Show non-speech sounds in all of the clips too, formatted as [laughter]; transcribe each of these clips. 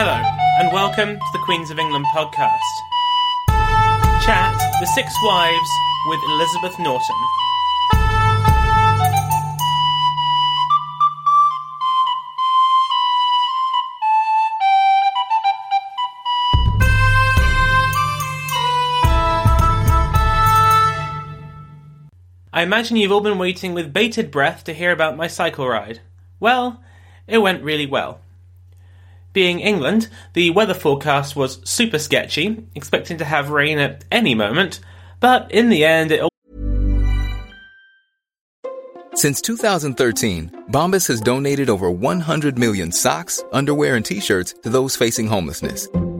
Hello, and welcome to the Queens of England podcast. Chat The Six Wives with Elizabeth Norton. I imagine you've all been waiting with bated breath to hear about my cycle ride. Well, it went really well. Being England, the weather forecast was super sketchy, expecting to have rain at any moment, but in the end it all Since 2013, Bombas has donated over 100 million socks, underwear, and t shirts to those facing homelessness.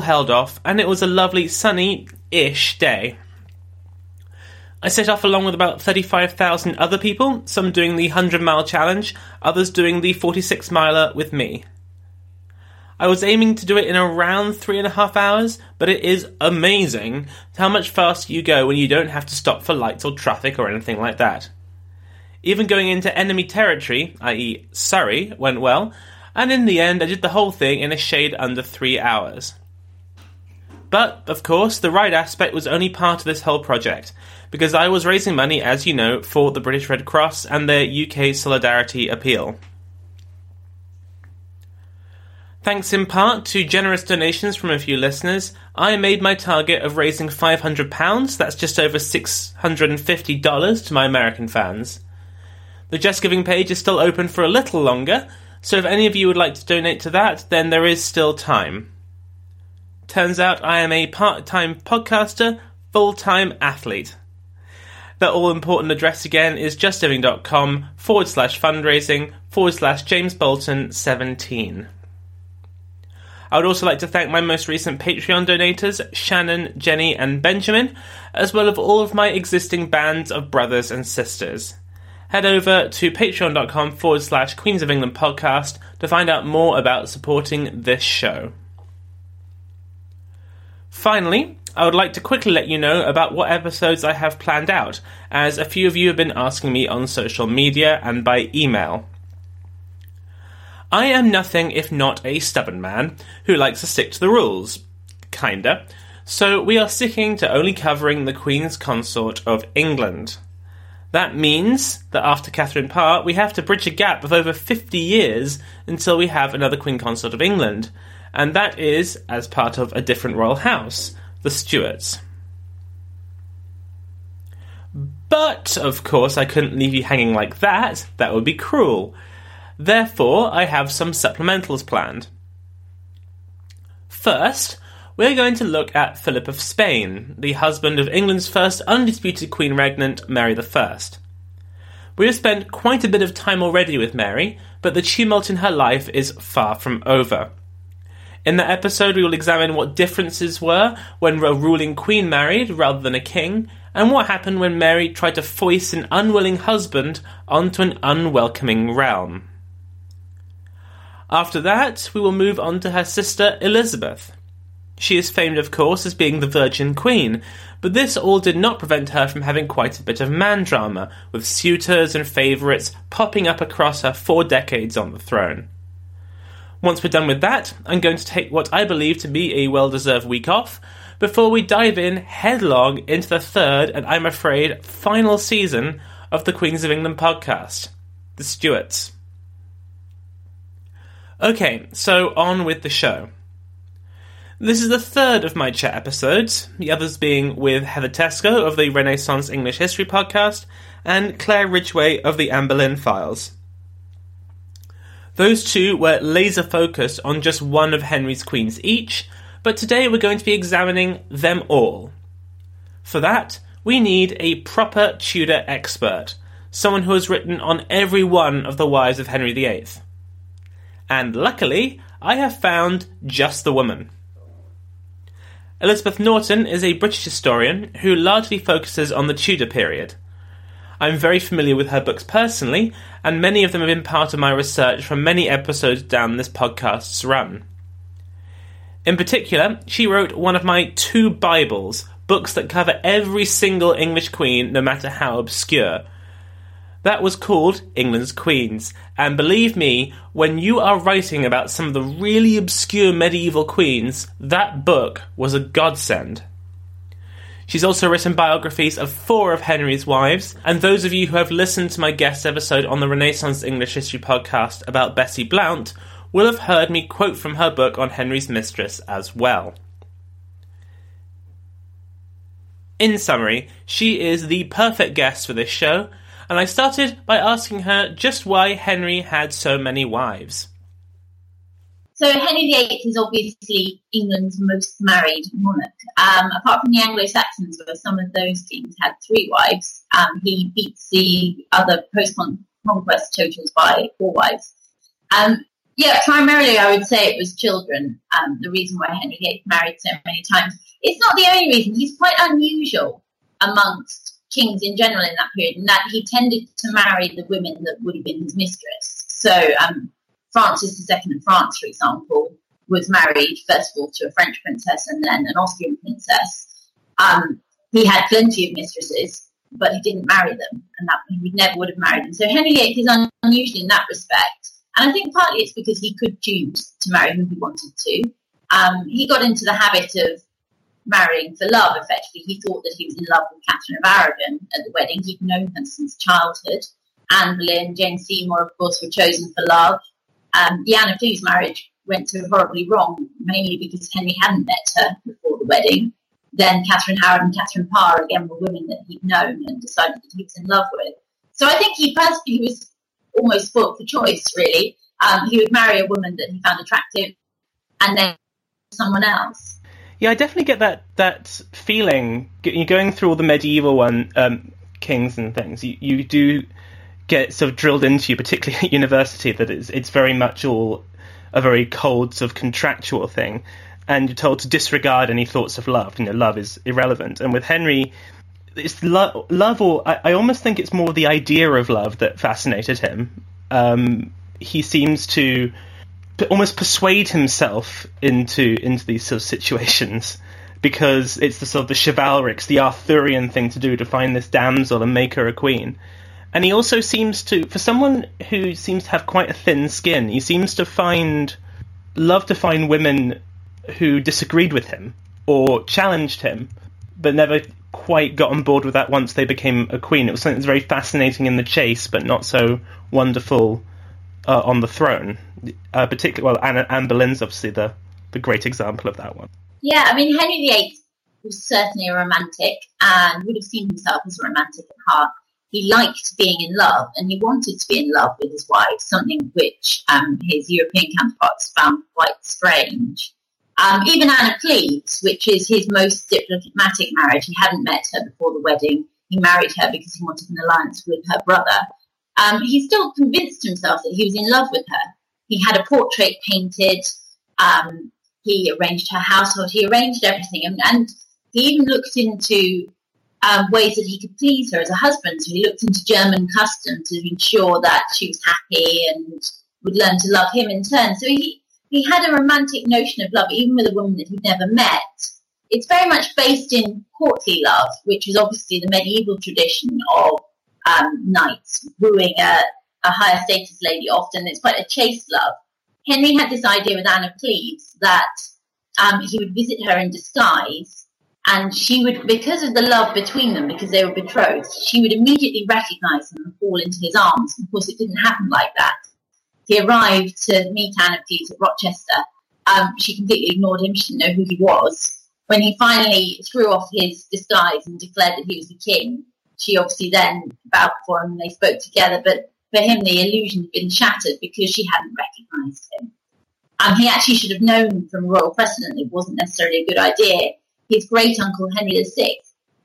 Held off, and it was a lovely sunny ish day. I set off along with about 35,000 other people, some doing the 100 mile challenge, others doing the 46 miler with me. I was aiming to do it in around three and a half hours, but it is amazing how much faster you go when you don't have to stop for lights or traffic or anything like that. Even going into enemy territory, i.e., Surrey, went well, and in the end I did the whole thing in a shade under three hours. But, of course, the ride aspect was only part of this whole project, because I was raising money, as you know, for the British Red Cross and their UK Solidarity Appeal. Thanks in part to generous donations from a few listeners, I made my target of raising £500, that's just over $650 to my American fans. The Just Giving page is still open for a little longer, so if any of you would like to donate to that, then there is still time. Turns out I am a part time podcaster, full time athlete. The all important address again is justgiving.com forward slash fundraising forward slash James Bolton 17. I would also like to thank my most recent Patreon donators, Shannon, Jenny, and Benjamin, as well as all of my existing bands of brothers and sisters. Head over to patreon.com forward slash Queens of England podcast to find out more about supporting this show. Finally, I would like to quickly let you know about what episodes I have planned out, as a few of you have been asking me on social media and by email. I am nothing if not a stubborn man who likes to stick to the rules. kinda. So we are sticking to only covering the Queen's Consort of England. That means that after Catherine Parr, we have to bridge a gap of over 50 years until we have another Queen Consort of England, and that is as part of a different royal house, the Stuarts. But, of course, I couldn't leave you hanging like that, that would be cruel. Therefore, I have some supplementals planned. First, we're going to look at Philip of Spain, the husband of England's first undisputed Queen Regnant, Mary I. We have spent quite a bit of time already with Mary, but the tumult in her life is far from over. In that episode, we will examine what differences were when a ruling queen married rather than a king, and what happened when Mary tried to foist an unwilling husband onto an unwelcoming realm. After that, we will move on to her sister Elizabeth. She is famed, of course, as being the Virgin Queen, but this all did not prevent her from having quite a bit of man drama, with suitors and favourites popping up across her four decades on the throne. Once we're done with that, I'm going to take what I believe to be a well deserved week off before we dive in headlong into the third and I'm afraid final season of the Queens of England podcast, The Stuarts. Okay, so on with the show. This is the third of my chat episodes, the others being with Heather Teysko of the Renaissance English History podcast and Claire Ridgway of the Boleyn Files. Those two were laser focused on just one of Henry's queens each, but today we're going to be examining them all. For that, we need a proper Tudor expert, someone who has written on every one of the wives of Henry VIII. And luckily, I have found just the woman. Elizabeth Norton is a British historian who largely focuses on the Tudor period. I'm very familiar with her books personally, and many of them have been part of my research from many episodes down this podcast's run. In particular, she wrote one of my two Bibles, books that cover every single English queen, no matter how obscure. That was called England's Queens, and believe me, when you are writing about some of the really obscure medieval queens, that book was a godsend. She's also written biographies of four of Henry's wives, and those of you who have listened to my guest episode on the Renaissance English History podcast about Bessie Blount will have heard me quote from her book on Henry's mistress as well. In summary, she is the perfect guest for this show, and I started by asking her just why Henry had so many wives. So Henry VIII is obviously England's most married monarch. Um, apart from the Anglo-Saxons, where some of those kings had three wives, um, he beats the other post-conquest totals by four wives. Um, yeah, primarily I would say it was children. Um, the reason why Henry VIII married so many times. It's not the only reason. He's quite unusual amongst kings in general in that period, in that he tended to marry the women that would have been his mistress. So um, Francis II of France, for example, was married first of all to a French princess and then an Austrian princess. Um, he had plenty of mistresses, but he didn't marry them, and that he never would have married them. So Henry VIII is un- unusual in that respect, and I think partly it's because he could choose to marry who he wanted to. Um, he got into the habit of marrying for love. Effectively, he thought that he was in love with Catherine of Aragon at the wedding. He'd known her since childhood. Anne Boleyn, Jane Seymour, of course, were chosen for love. Um, the Anne of marriage went so horribly wrong, mainly because Henry hadn't met her before the wedding. Then Catherine Howard and Catherine Parr again were women that he'd known and decided that he was in love with. So I think he he was almost spoilt for choice, really. Um, he would marry a woman that he found attractive and then someone else. Yeah, I definitely get that that feeling. You're going through all the medieval one um, kings and things. You, you do get sort of drilled into you, particularly [laughs] at university, that it's it's very much all a very cold sort of contractual thing, and you're told to disregard any thoughts of love. You know, love is irrelevant. And with Henry, it's lo- love, or I, I, almost think it's more the idea of love that fascinated him. Um, he seems to almost persuade himself into into these sort of situations [laughs] because it's the sort of the chivalric, the Arthurian thing to do to find this damsel and make her a queen. And he also seems to, for someone who seems to have quite a thin skin, he seems to find love to find women who disagreed with him. or challenged him, but never quite got on board with that once they became a queen. It was something that was very fascinating in the chase, but not so wonderful uh, on the throne. Uh, particularly, well, Anne, Anne Boleyn's obviously the, the great example of that one. Yeah, I mean, Henry VIII was certainly a romantic and would have seen himself as a romantic at heart. He liked being in love and he wanted to be in love with his wife, something which um, his European counterparts found quite strange. Um, even Anna Cleves, which is his most diplomatic marriage, he hadn't met her before the wedding. He married her because he wanted an alliance with her brother. Um, he still convinced himself that he was in love with her. He had a portrait painted. Um, he arranged her household. He arranged everything, and, and he even looked into um, ways that he could please her as a husband. So he looked into German custom to ensure that she was happy and would learn to love him in turn. So he he had a romantic notion of love, even with a woman that he'd never met. It's very much based in courtly love, which is obviously the medieval tradition of um, knights wooing a, a higher status lady. Often it's quite a chaste love. Henry had this idea with Anne of Cleves that um, he would visit her in disguise and she would, because of the love between them, because they were betrothed, she would immediately recognize him and fall into his arms. Of course, it didn't happen like that. He arrived to meet Anne Cleves at Rochester. Um, she completely ignored him. She didn't know who he was. When he finally threw off his disguise and declared that he was the king, she obviously then bowed before him and they spoke together. But for him, the illusion had been shattered because she hadn't recognised him. Um, he actually should have known from royal precedent it wasn't necessarily a good idea. His great uncle Henry VI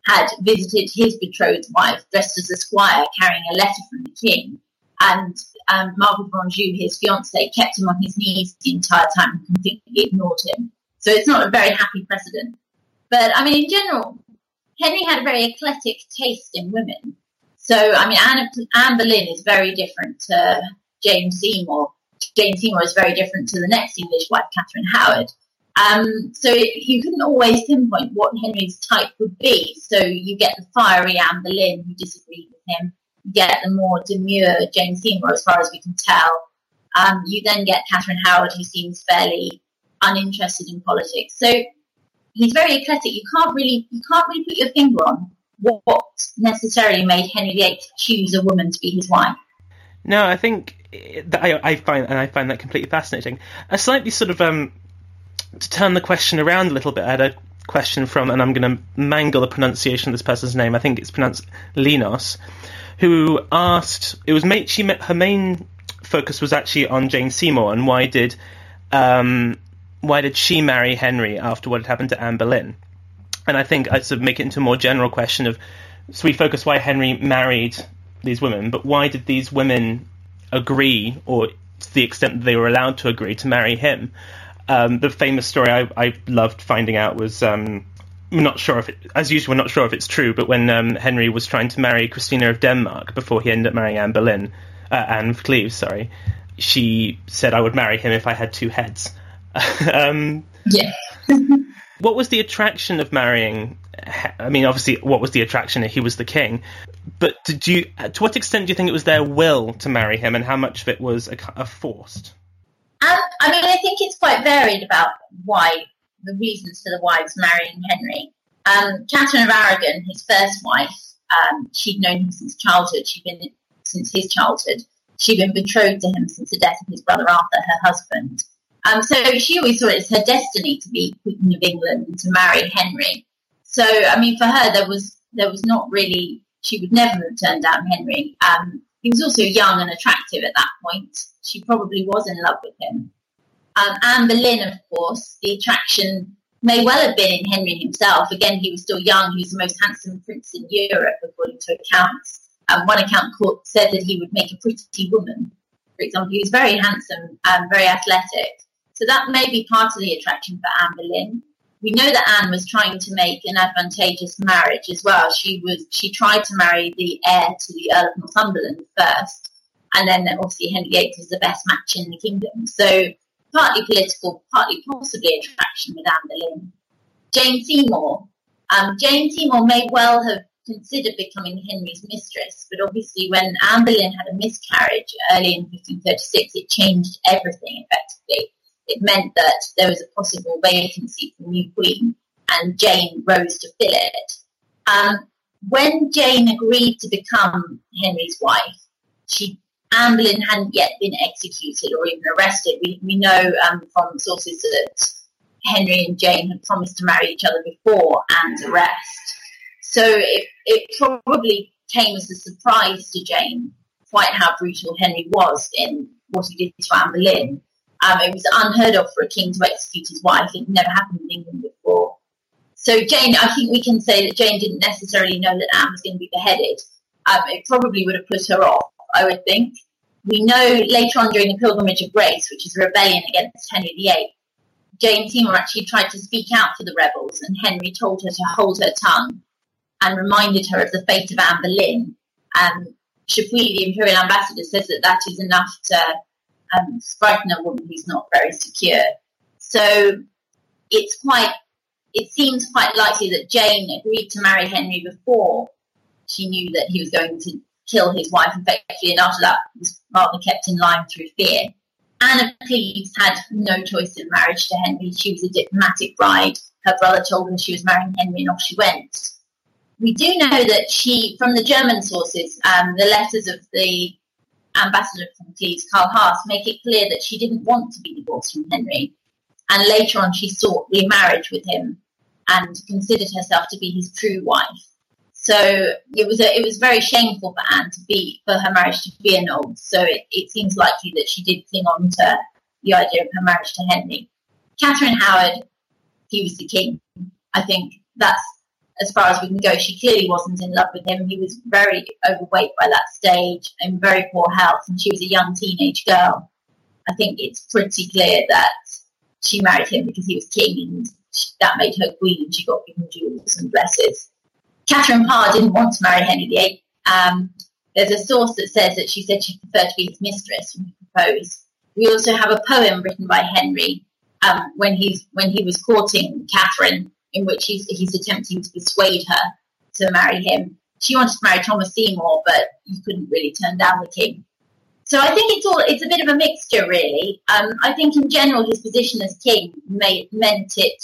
had visited his betrothed wife dressed as a squire carrying a letter from the king. And um, Margaret of Anjou, his fiancée, kept him on his knees the entire time and completely ignored him. So it's not a very happy precedent. But I mean, in general, Henry had a very eclectic taste in women. So, I mean, Anne, Anne Boleyn is very different to Jane Seymour. Jane Seymour is very different to the next English wife, Catherine Howard. Um, so you couldn't always pinpoint what Henry's type would be. So you get the fiery Anne Boleyn who disagreed with him. You get the more demure Jane Seymour, as far as we can tell. Um, you then get Catherine Howard, who seems fairly uninterested in politics. So he's very eclectic. You can't really you can't really put your finger on what, what necessarily made Henry VIII choose a woman to be his wife. No, I think that I, I find and I find that completely fascinating. A slightly sort of um, to turn the question around a little bit. I had a question from, and I'm going to mangle the pronunciation of this person's name. I think it's pronounced Linos, who asked. It was she her main focus was actually on Jane Seymour and why did um, why did she marry Henry after what had happened to Anne Boleyn? And I think I'd sort of make it into a more general question of so we focus why Henry married these women, but why did these women agree, or to the extent that they were allowed to agree, to marry him? Um, the famous story I, I, loved finding out was um, I'm not sure if it, as usual, we're not sure if it's true, but when um, Henry was trying to marry Christina of Denmark before he ended up marrying Anne Boleyn, uh, Anne of Cleves, sorry, she said I would marry him if I had two heads. [laughs] um, yeah. [laughs] what was the attraction of marrying? I mean, obviously, what was the attraction? He was the king, but did you? To what extent do you think it was their will to marry him, and how much of it was a, a forced? Um, I mean, I think it's quite varied about why the reasons for the wives marrying Henry. Um, Catherine of Aragon, his first wife, um, she'd known him since childhood. She'd been since his childhood. She'd been betrothed to him since the death of his brother Arthur, her husband. Um, so she always thought it's her destiny to be Queen of England and to marry Henry. So I mean, for her, there was there was not really. She would never have turned down Henry. Um, he was also young and attractive at that point. She probably was in love with him. Um, Anne Boleyn, of course, the attraction may well have been in Henry himself. Again, he was still young. He was the most handsome prince in Europe, according to accounts. Um, one account said that he would make a pretty woman. For example, he was very handsome and very athletic. So that may be part of the attraction for Anne Boleyn. We know that Anne was trying to make an advantageous marriage as well. She was she tried to marry the heir to the Earl of Northumberland first, and then obviously Henry VIII was the best match in the kingdom. So partly political, partly possibly attraction with Anne Boleyn. Jane Seymour. Um, Jane Seymour may well have considered becoming Henry's mistress, but obviously when Anne Boleyn had a miscarriage early in 1536, it changed everything effectively it meant that there was a possible vacancy for new queen. and Jane rose to fill it. Um, when Jane agreed to become Henry's wife, she Anne Boleyn hadn't yet been executed or even arrested. We, we know um, from sources that Henry and Jane had promised to marry each other before Anne's arrest. So it, it probably came as a surprise to Jane quite how brutal Henry was in what he did to Anne Boleyn. Um, it was unheard of for a king to execute his wife. It never happened in England before. So Jane, I think we can say that Jane didn't necessarily know that Anne was going to be beheaded. Um, it probably would have put her off, I would think. We know later on during the Pilgrimage of Grace, which is a rebellion against Henry VIII, Jane Seymour actually tried to speak out for the rebels, and Henry told her to hold her tongue and reminded her of the fate of Anne Boleyn. And Chapuis, the imperial ambassador, says that that is enough to um, frighten a woman who's not very secure. So it's quite, it seems quite likely that Jane agreed to marry Henry before she knew that he was going to kill his wife effectively, and after that was rather kept in line through fear. Anne of Cleves had no choice in marriage to Henry. She was a diplomatic bride. Her brother told her she was marrying Henry, and off she went. We do know that she, from the German sources, um, the letters of the ambassador from Cleves, Karl Harst, make it clear that she didn't want to be divorced from Henry. And later on, she sought remarriage with him and considered herself to be his true wife. So it was a, it was very shameful for Anne to be for her marriage to be annulled. So it, it seems likely that she did cling on to the idea of her marriage to Henry. Catherine Howard, he was the king. I think that's as far as we can go. She clearly wasn't in love with him. He was very overweight by that stage and very poor health, and she was a young teenage girl. I think it's pretty clear that she married him because he was king and that made her queen. And she got given jewels and dresses. Catherine Parr didn't want to marry Henry VIII. Um, there's a source that says that she said she preferred to be his mistress when he proposed. We also have a poem written by Henry um, when he's when he was courting Catherine, in which he's, he's attempting to persuade her to marry him. She wanted to marry Thomas Seymour, but he couldn't really turn down the king. So I think it's all it's a bit of a mixture, really. Um, I think in general his position as king made, meant it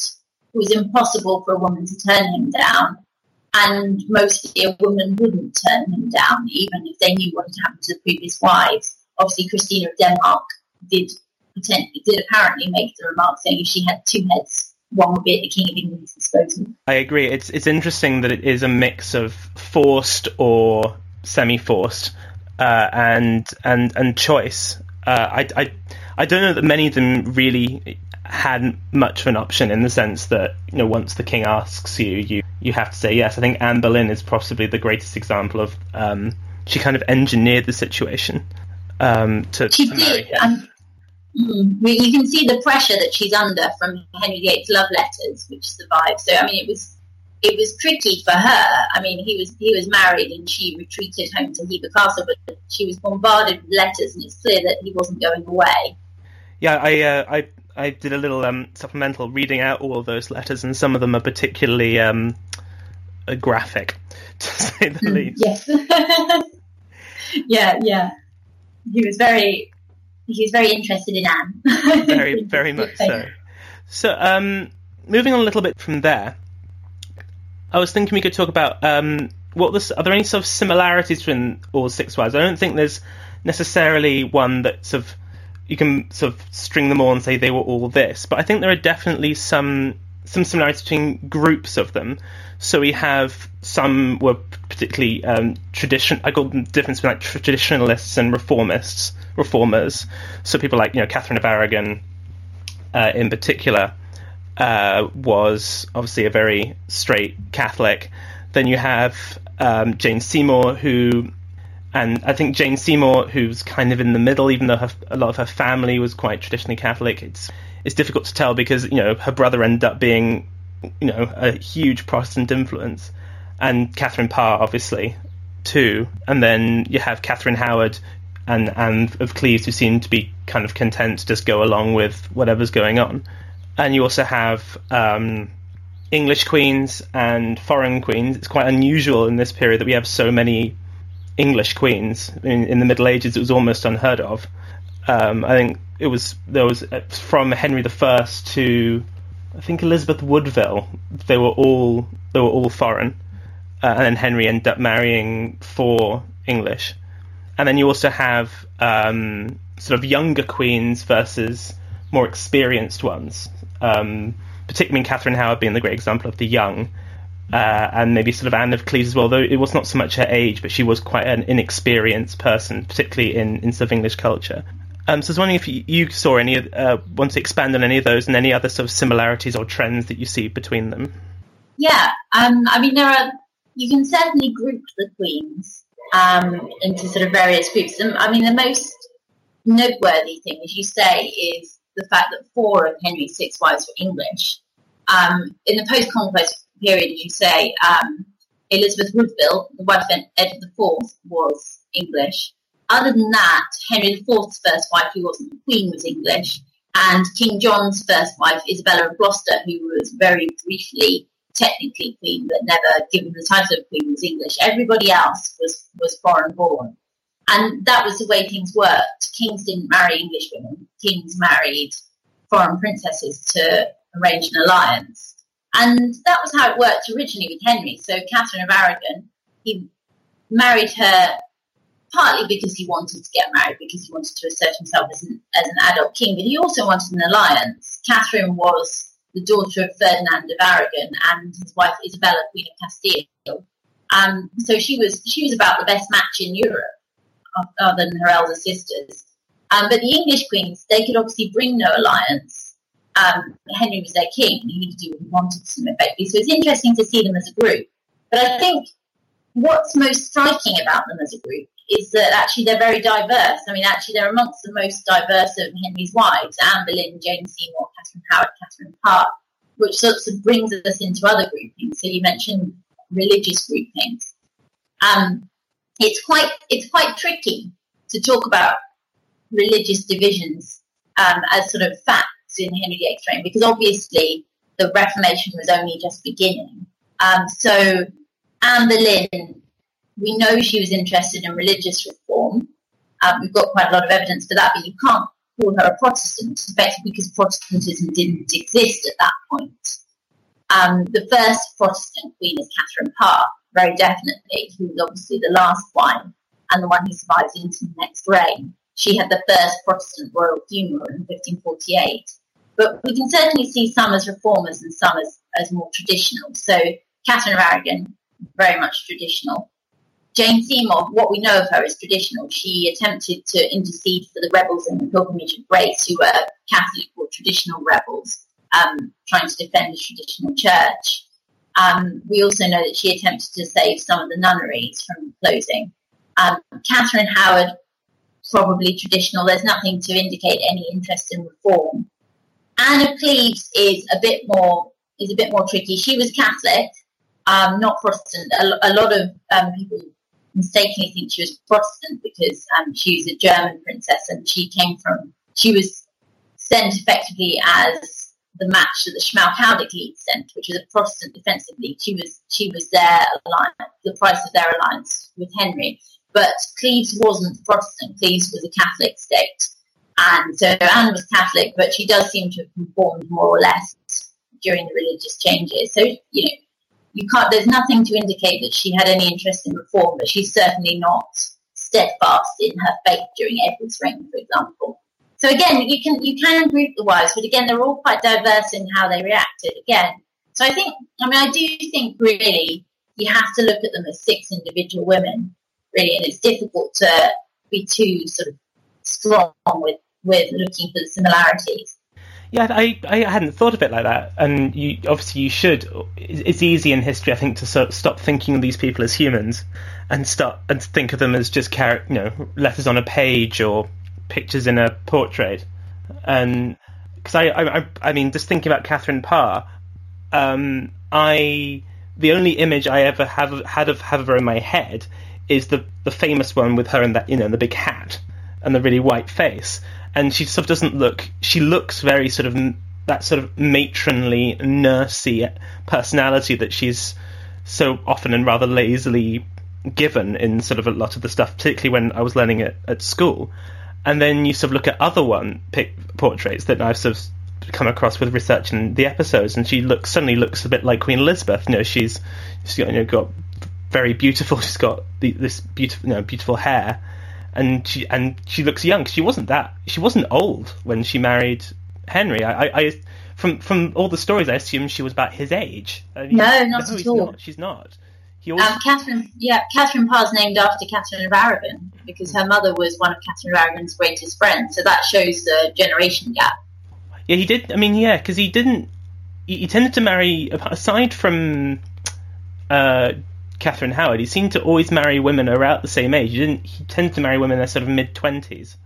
was impossible for a woman to turn him down, and mostly a woman wouldn't turn him down, even if they knew what had happened to the previous wives. Obviously, Christina of Denmark did did apparently make the remark saying if she had two heads, one would be at the King of England's disposal. I agree. It's it's interesting that it is a mix of forced or semi-forced uh, and and and choice. Uh, I, I I don't know that many of them really had much of an option in the sense that you know once the king asks you, you you have to say yes. I think Anne Boleyn is possibly the greatest example of um, she kind of engineered the situation um, to, she to did. Um, mm, you can see the pressure that she's under from Henry VIII's love letters, which survived. So I mean, it was it was tricky for her. I mean, he was he was married and she retreated home to Hever Castle, but she was bombarded with letters, and it's clear that he wasn't going away. Yeah, I uh, I I did a little um, supplemental reading out all of those letters, and some of them are particularly um, graphic, [laughs] to say the mm, least. Yes. [laughs] yeah, yeah. He was very he was very interested in Anne. [laughs] very, very much so. So, um, moving on a little bit from there, I was thinking we could talk about um, what this, are there any sort of similarities between all six wives? I don't think there's necessarily one that sort of you can sort of string them all and say they were all this, but I think there are definitely some some similarities between groups of them. So we have some were particularly um, tradition. I call them difference between like traditionalists and reformists, reformers. So people like you know Catherine of Aragon, uh, in particular, uh, was obviously a very straight Catholic. Then you have um, Jane Seymour, who, and I think Jane Seymour, who's kind of in the middle, even though her, a lot of her family was quite traditionally Catholic. It's it's difficult to tell because you know her brother ended up being, you know, a huge Protestant influence, and Catherine Parr obviously too. And then you have Catherine Howard, and Anne of Cleves who seem to be kind of content to just go along with whatever's going on and you also have um, English queens and foreign queens. It's quite unusual in this period that we have so many English queens. In, in the Middle Ages, it was almost unheard of. Um, I think it was there was uh, from Henry I to I think Elizabeth Woodville. They were all they were all foreign, uh, and then Henry ended up marrying four English. And then you also have um, sort of younger queens versus more experienced ones. Um, particularly Catherine Howard being the great example of the young, uh, and maybe sort of Anne of Cleves as well. Though it was not so much her age, but she was quite an inexperienced person, particularly in, in sort of English culture. Um, so I was wondering if you, you saw any, uh, want to expand on any of those and any other sort of similarities or trends that you see between them. Yeah, um, I mean there are. You can certainly group the queens um, into sort of various groups. And, I mean the most noteworthy thing, as you say, is the fact that four of Henry's six wives were English. Um, in the post-conquest period, you say, um, Elizabeth Woodville, the wife of Edward IV, was English. Other than that, Henry IV's first wife, who wasn't the Queen, was English, and King John's first wife, Isabella of Gloucester, who was very briefly technically Queen, but never given the title of Queen, was English. Everybody else was, was foreign born. And that was the way things worked. Kings didn't marry English women. Kings married foreign princesses to arrange an alliance. And that was how it worked originally with Henry. So Catherine of Aragon, he married her partly because he wanted to get married, because he wanted to assert himself as an, as an adult king, but he also wanted an alliance. Catherine was the daughter of Ferdinand of Aragon and his wife Isabella, Queen of Castile. Um, so she was she was about the best match in Europe, other than her elder sisters. Um, but the English queens, they could obviously bring no alliance. Um, Henry was their king; he could do what he wanted to them effectively. So it's interesting to see them as a group. But I think what's most striking about them as a group is that actually they're very diverse. I mean, actually they're amongst the most diverse of Henry's wives: Anne Boleyn, Jane Seymour, Catherine Howard, Catherine Parr, which sort of brings us into other groupings. So you mentioned religious groupings. Um, it's quite it's quite tricky to talk about religious divisions um, as sort of facts in Henry VIII's reign because obviously the Reformation was only just beginning. Um, so Anne Boleyn we know she was interested in religious reform. Um, we've got quite a lot of evidence for that, but you can't call her a Protestant, especially because Protestantism didn't exist at that point. Um, the first Protestant queen is Catherine Parr, very definitely, who was obviously the last one and the one who survives into the next reign. She had the first Protestant royal funeral in 1548. But we can certainly see some as reformers and some as, as more traditional. So Catherine of Aragon, very much traditional. Jane Seymour, what we know of her is traditional. She attempted to intercede for the rebels in the Pilgrimage of Grace, who were Catholic or traditional rebels, um, trying to defend the traditional church. Um, we also know that she attempted to save some of the nunneries from closing. Um, Catherine Howard, probably traditional. There's nothing to indicate any interest in reform. Anne of Cleves is a bit more is a bit more tricky. She was Catholic, um, not Protestant. A, a lot of um, people mistakenly think she was Protestant because um, she was a German princess and she came from, she was sent effectively as the match that the Schmalkaldic League sent, which was a Protestant defensive league. She was, she was their alliance, the price of their alliance with Henry. But Cleves wasn't Protestant. Cleves was a Catholic state. And so Anne was Catholic, but she does seem to have conformed more or less during the religious changes. So, you know, you can't, there's nothing to indicate that she had any interest in reform, but she's certainly not steadfast in her faith during Edward's reign, for example. So again, you can you can group the wives, but again, they're all quite diverse in how they reacted. Again, so I think, I mean, I do think really you have to look at them as six individual women, really, and it's difficult to be too sort of strong with with looking for the similarities. Yeah, I, I hadn't thought of it like that, and you obviously you should. It's easy in history, I think, to sort of stop thinking of these people as humans, and start and think of them as just char- you know letters on a page or pictures in a portrait, and because I, I I mean just thinking about Catherine Parr, um, I the only image I ever have had of have her in my head is the the famous one with her in that you know the big hat and the really white face and she sort of doesn't look. She looks very sort of that sort of matronly, nursey personality that she's so often and rather lazily given in sort of a lot of the stuff, particularly when I was learning it at school. And then you sort of look at other one pic- portraits that I've sort of come across with researching the episodes, and she looks suddenly looks a bit like Queen Elizabeth. You know, she's she's got you know got very beautiful. [laughs] She's got the, this beautiful you know beautiful hair, and she and she looks young. She wasn't that. She wasn't old when she married Henry. I, I, I from from all the stories, I assume she was about his age. no, not no, at all. Not. She's not. Always... Um, Catherine, yeah, Catherine Parr's named after Catherine of Aragon because her mother was one of Catherine of Aragon's greatest friends. So that shows the generation gap. Yeah, he did. I mean, yeah, because he didn't. He, he, tended to marry aside from uh, Catherine Howard. He seemed to always marry women around the same age. He didn't. He tended to marry women in their sort of mid twenties.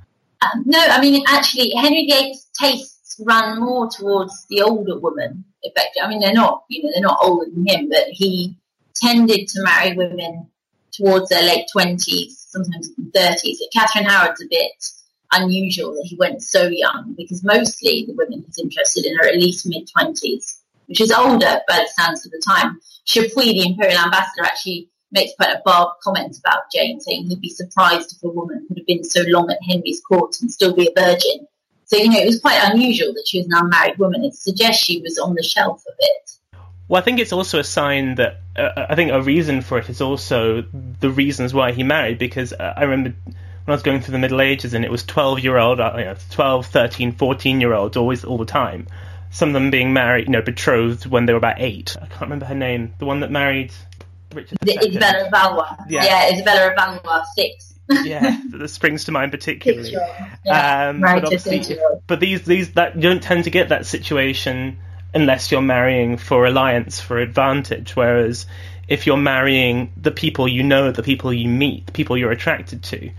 Um, no, I mean actually, Henry VIII's tastes run more towards the older woman. Effectively, I mean they're not, you know, they're not older than him, but he tended to marry women towards their late twenties, sometimes thirties. Catherine Howard's a bit unusual that he went so young because mostly the women he's interested in are at least mid twenties, which is older by the standards of the time. Chapuis, the imperial ambassador, actually makes quite a barbed comment about Jane, saying he'd be surprised if a woman could have been so long at Henry's court and still be a virgin. So, you know, it was quite unusual that she was an unmarried woman. It suggests she was on the shelf a bit. Well, I think it's also a sign that uh, I think a reason for it is also the reasons why he married. Because uh, I remember when I was going through the Middle Ages and it was 12 year old, uh, you know, 12, 13, 14 year olds always all the time. Some of them being married, you know, betrothed when they were about eight. I can't remember her name. The one that married Richard. The Isabella of Valois. Yeah. yeah, Isabella of Valois, six. [laughs] yeah, that springs to mind particularly. Yeah. Um, right, but, obviously, but these these that you don't tend to get that situation unless you're marrying for alliance, for advantage. Whereas if you're marrying the people you know, the people you meet, the people you're attracted to,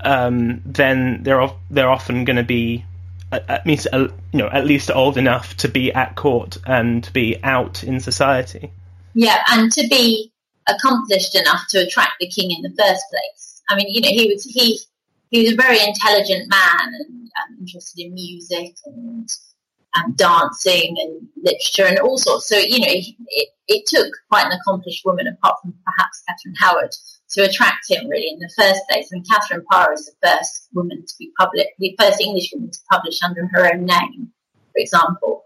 um, then they're they're often going to be at least you know at least old enough to be at court and to be out in society. Yeah, and to be accomplished enough to attract the king in the first place. I mean, you know, he was he he was a very intelligent man and um, interested in music and and dancing and literature and all sorts. So, you know, it, it took quite an accomplished woman, apart from perhaps Catherine Howard, to attract him really in the first place. And Catherine Parr is the first woman to be published, the first English woman to publish under her own name, for example.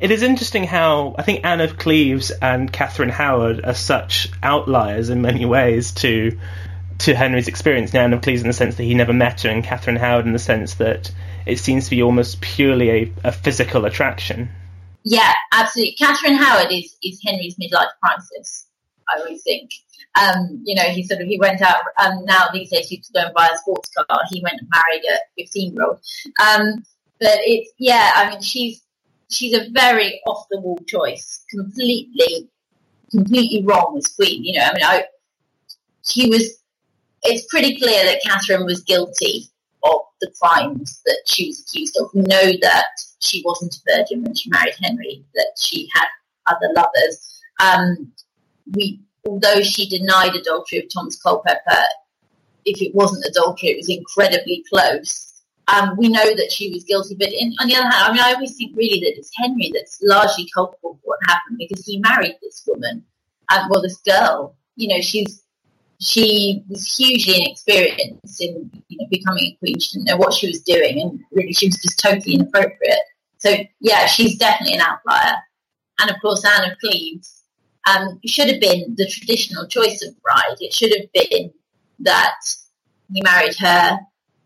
It is interesting how I think Anne of Cleves and Catherine Howard are such outliers in many ways to to Henry's experience. Now, Anne of Cleves in the sense that he never met her, and Catherine Howard in the sense that it seems to be almost purely a, a physical attraction. Yeah, absolutely. Catherine Howard is, is Henry's midlife crisis, I always think. Um, you know, he sort of he went out um, now these days can go and buy a sports car. He went and married a fifteen year old. Um, but it's yeah, I mean she's she's a very off the wall choice, completely completely wrong as queen. You know, I mean I she was it's pretty clear that Catherine was guilty of the crimes that she was accused of. We know that she wasn't a virgin when she married Henry, that she had other lovers. Um, we, although she denied adultery of Thomas Culpepper, if it wasn't adultery, it was incredibly close. Um, we know that she was guilty, but in, on the other hand, I mean, I always think really that it's Henry that's largely culpable for what happened because he married this woman, um, well, this girl. You know, she's she was hugely inexperienced in you know, becoming a queen. She didn't know what she was doing, and really, she was just totally inappropriate. So, yeah, she's definitely an outlier. And of course, Anne of Cleves um, should have been the traditional choice of bride. It should have been that he married her.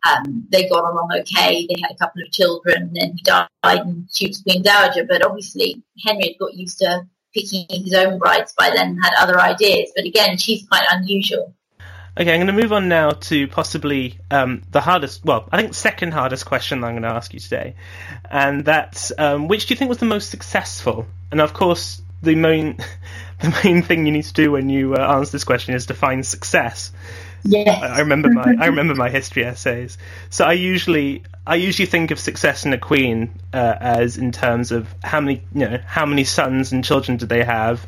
Um, they got along okay. They had a couple of children, then he died, and she was queen dowager. But obviously, Henry had got used to picking his own brides by then and had other ideas. But again, she's quite unusual. Okay, I'm going to move on now to possibly um, the hardest, well, I think second hardest question I'm going to ask you today, and that's um, which do you think was the most successful? And of course, the main [laughs] [laughs] the main thing you need to do when you uh, answer this question is define success. Yes. I remember my I [laughs] remember my history essays. So I usually I usually think of success in a queen uh, as in terms of how many you know how many sons and children did they have,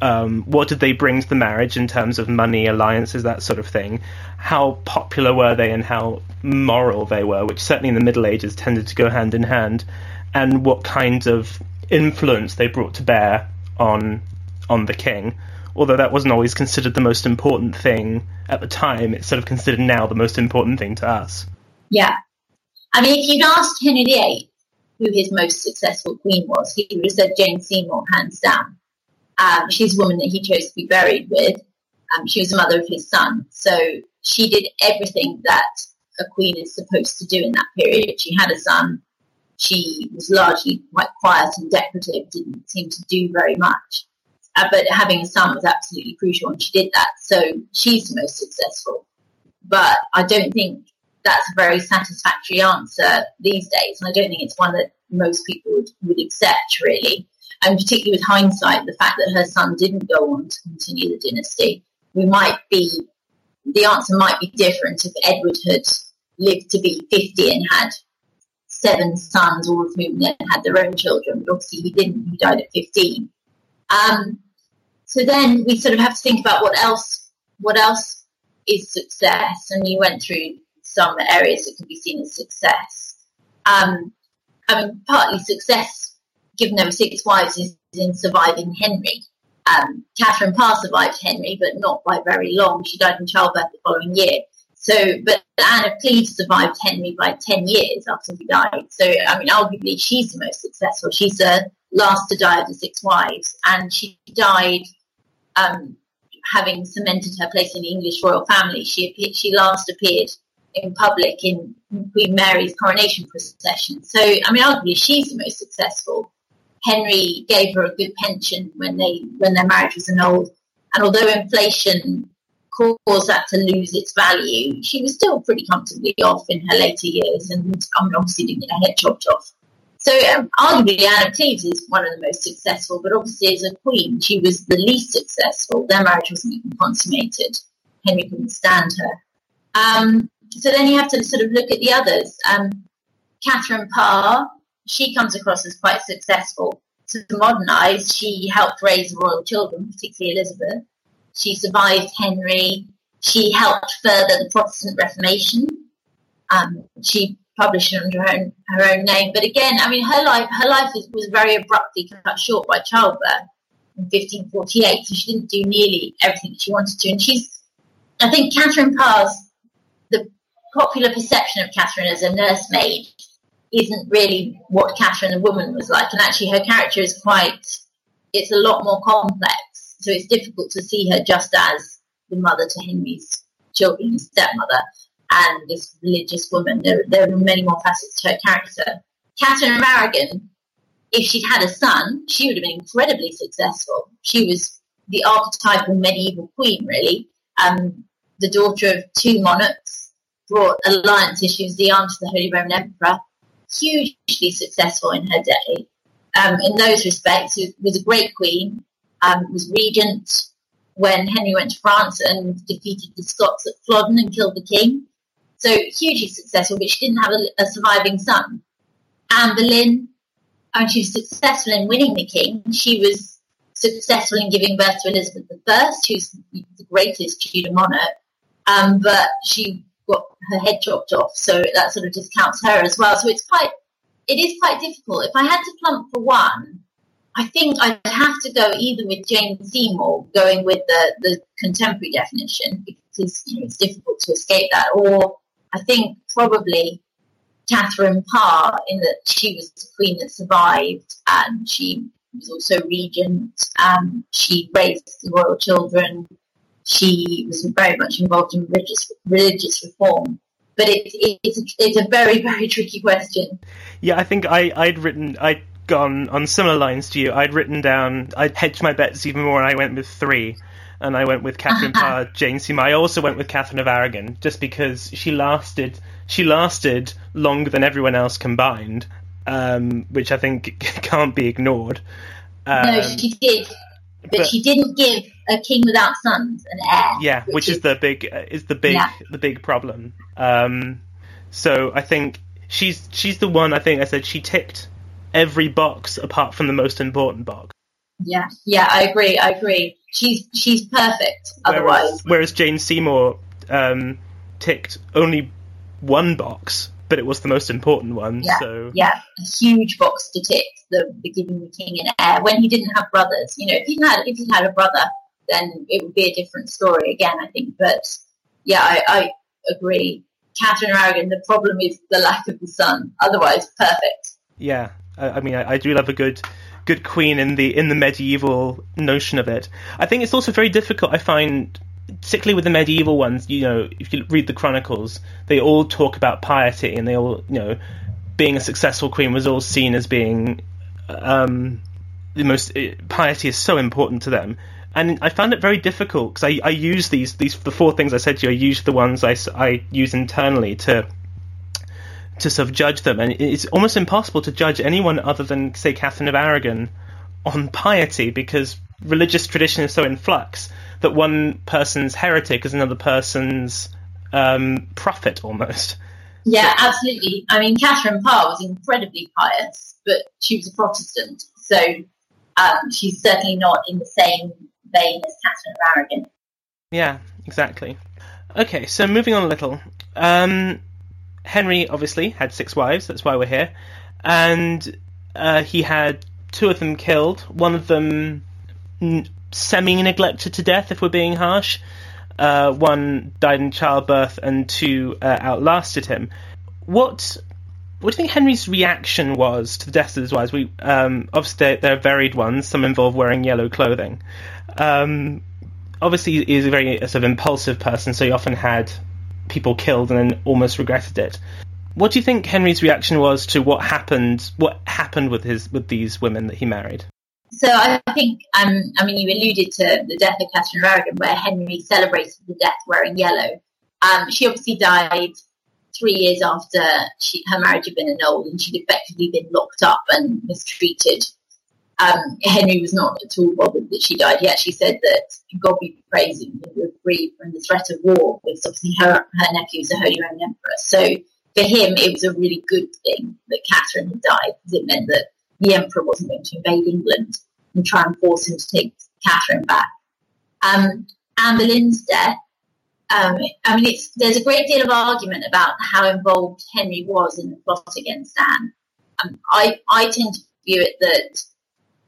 um, what did they bring to the marriage in terms of money, alliances, that sort of thing. How popular were they and how moral they were, which certainly in the Middle Ages tended to go hand in hand, and what kind of influence they brought to bear on on the king although that wasn't always considered the most important thing at the time, it's sort of considered now the most important thing to us. Yeah. I mean, if you'd asked Henry VIII who his most successful queen was, he would have said Jane Seymour, hands down. Um, she's a woman that he chose to be buried with. Um, she was the mother of his son. So she did everything that a queen is supposed to do in that period. She had a son. She was largely quite quiet and decorative, didn't seem to do very much. Uh, but having a son was absolutely crucial, and she did that. So she's the most successful. But I don't think that's a very satisfactory answer these days, and I don't think it's one that most people would, would accept, really. And particularly with hindsight, the fact that her son didn't go on to continue the dynasty, we might be, the answer might be different if Edward had lived to be 50 and had seven sons, all of whom then had their own children, but obviously he didn't, he died at 15. Um, so then we sort of have to think about what else, what else is success, and you went through some areas that could be seen as success. Um, I mean, partly success, given there were six wives, is in surviving Henry. Um, Catherine Parr survived Henry, but not by very long. She died in childbirth the following year. So, but Anne of Cleves survived Henry by 10 years after he died. So, I mean, arguably she's the most successful. She's the last to die of the six wives, and she died um, having cemented her place in the English royal family. She appeared, she last appeared in public in Queen Mary's coronation procession. So, I mean, arguably she's the most successful. Henry gave her a good pension when they when their marriage was annulled, and although inflation caused that to lose its value, she was still pretty comfortably off in her later years, and I mean, obviously didn't get her head chopped off. So um, arguably Anne of Cleves is one of the most successful, but obviously as a queen, she was the least successful. Their marriage wasn't even consummated. Henry couldn't stand her. Um, so then you have to sort of look at the others. Um, Catherine Parr, she comes across as quite successful. To modernise, she helped raise royal children, particularly Elizabeth. She survived Henry. She helped further the Protestant Reformation. Um, she published under her own, her own name. But again, I mean, her life her life was, was very abruptly cut short by childbirth in 1548, so she didn't do nearly everything that she wanted to. And she's, I think, Catherine Parr's the popular perception of Catherine as a nursemaid isn't really what Catherine the woman was like, and actually her character is quite. It's a lot more complex, so it's difficult to see her just as the mother to Henry's children, stepmother and this religious woman. There, there are many more facets to her character. Catherine of Aragon, if she'd had a son, she would have been incredibly successful. She was the archetypal medieval queen, really. Um, the daughter of two monarchs, brought alliances. She was the aunt of the Holy Roman Emperor, hugely successful in her day. Um, in those respects, she was a great queen, um, was regent when Henry went to France and defeated the Scots at Flodden and killed the king. So hugely successful, but she didn't have a, a surviving son. Anne Boleyn, and she was successful in winning the king. She was successful in giving birth to Elizabeth I, who's the greatest Tudor monarch, um, but she got her head chopped off, so that sort of discounts her as well. So it's quite, it is quite difficult. If I had to plump for one, I think I'd have to go either with Jane Seymour, going with the, the contemporary definition, because you know, it's difficult to escape that, or I think probably Catherine Parr, in that she was the queen that survived and she was also regent. Um, she raised the royal children. She was very much involved in religious religious reform. But it, it, it's, a, it's a very, [laughs] very tricky question. Yeah, I think I, I'd written, I'd gone on similar lines to you. I'd written down, I'd hedged my bets even more and I went with three and I went with Catherine Parr, Jane Seymour. I also went with Catherine of Aragon, just because she lasted she lasted longer than everyone else combined, um, which I think [laughs] can't be ignored. Um, no, she did, but, but, she didn't give a king without sons an heir. Yeah, which, which is, is, the big is the big yeah. the big problem. Um, so I think she's she's the one. I think I said she ticked every box apart from the most important box. Yeah, yeah, I agree. I agree. She's she's perfect. Otherwise, whereas, whereas Jane Seymour um, ticked only one box, but it was the most important one. Yeah, so yeah, a huge box to tick. The, the giving the king an heir when he didn't have brothers. You know, if he had if he had a brother, then it would be a different story again. I think, but yeah, I, I agree. Catherine Aragon. The problem is the lack of the son. Otherwise, perfect. Yeah, I, I mean, I, I, do love a good good queen in the in the medieval notion of it. I think it's also very difficult. I find, particularly with the medieval ones, you know, if you read the chronicles, they all talk about piety, and they all, you know, being a successful queen was all seen as being um, the most uh, piety is so important to them. And I found it very difficult because I, I use these these the four things I said to you. I use the ones I, I use internally to to sort of judge them, and it's almost impossible to judge anyone other than say Catherine of Aragon on piety because religious tradition is so in flux that one person's heretic is another person's um, prophet almost. Yeah, so, absolutely. I mean, Catherine Parr was incredibly pious, but she was a Protestant, so um, she's certainly not in the same vein as Catherine of Aragon. Yeah, exactly. Okay, so moving on a little. Um, Henry obviously had six wives. That's why we're here, and uh, he had two of them killed. One of them n- semi-neglected to death, if we're being harsh. Uh, one died in childbirth, and two uh, outlasted him. What what do you think Henry's reaction was to the deaths of his wives? We um, obviously there, are varied ones. Some involve wearing yellow clothing. Um, obviously, he's a very sort of impulsive person, so he often had people killed and then almost regretted it. What do you think Henry's reaction was to what happened? What happened with his with these women that he married? So I think, um, I mean, you alluded to the death of Catherine of where Henry celebrated the death wearing yellow. Um, she obviously died three years after she, her marriage had been annulled, and she'd effectively been locked up and mistreated um, Henry was not at all bothered that she died. He actually said that God be praised and we were free from the threat of war because obviously her, her nephew the Holy Roman Emperor. So for him, it was a really good thing that Catherine had died because it meant that the Emperor wasn't going to invade England and try and force him to take Catherine back. Um, Anne Boleyn's death, um, I mean, there's a great deal of argument about how involved Henry was in the plot against Anne. Um, I, I tend to view it that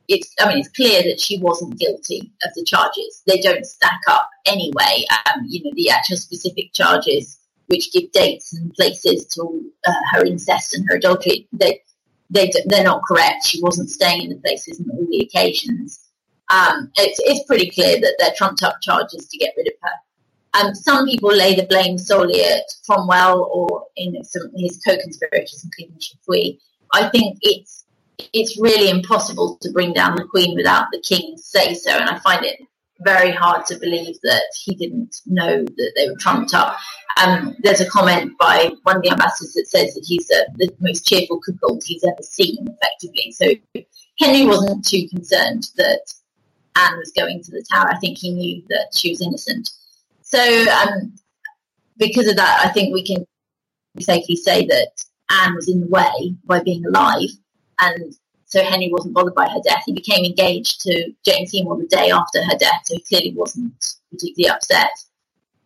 it's, I mean, it's clear that she wasn't guilty of the charges. They don't stack up anyway. Um, you know, the actual specific charges, which give dates and places to uh, her incest and her adultery, they, they, they're not correct. She wasn't staying in the places on all the occasions. Um, it's, it's pretty clear that they're trumped up charges to get rid of her. Um, some people lay the blame solely at Cromwell or in some his co-conspirators, including Chapuis. I think it's it's really impossible to bring down the Queen without the King say so, and I find it very hard to believe that he didn't know that they were trumped up. Um, there's a comment by one of the ambassadors that says that he's uh, the most cheerful cuckold he's ever seen, effectively. So Henry wasn't too concerned that Anne was going to the tower. I think he knew that she was innocent. So um, because of that, I think we can safely say that Anne was in the way by being alive and so Henry wasn't bothered by her death. He became engaged to Jane Seymour the day after her death, so he clearly wasn't particularly upset.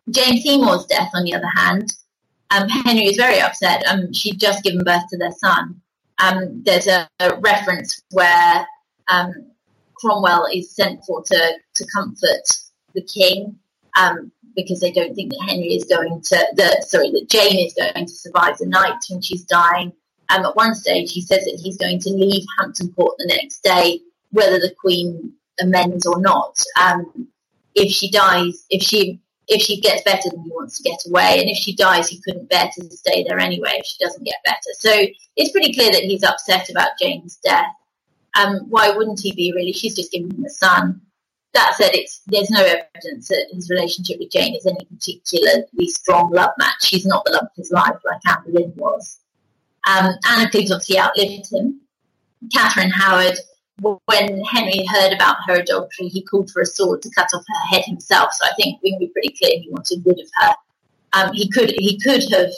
Jane Seymour's death, on the other hand, um, Henry was very upset. Um, she'd just given birth to their son. Um, there's a, a, reference where um, Cromwell is sent for to, to comfort the king um, because they don't think that Henry is going to, the, sorry, that Jane is going to survive the night when she's dying. Um, at one stage, he says that he's going to leave Hampton Court the next day, whether the Queen amends or not. Um, if she dies, if she if she gets better, then he wants to get away, and if she dies, he couldn't bear to stay there anyway. If she doesn't get better, so it's pretty clear that he's upset about Jane's death. Um, why wouldn't he be? Really, she's just given him a son. That said, there's no evidence that his relationship with Jane is any particularly strong love match. She's not the love of his life like Anne Boleyn was. Um, Anna Cleves obviously outlived him. Catherine Howard, when Henry heard about her adultery, he called for a sword to cut off her head himself. So I think we can be pretty clear he wanted rid of her. Um, he could he could have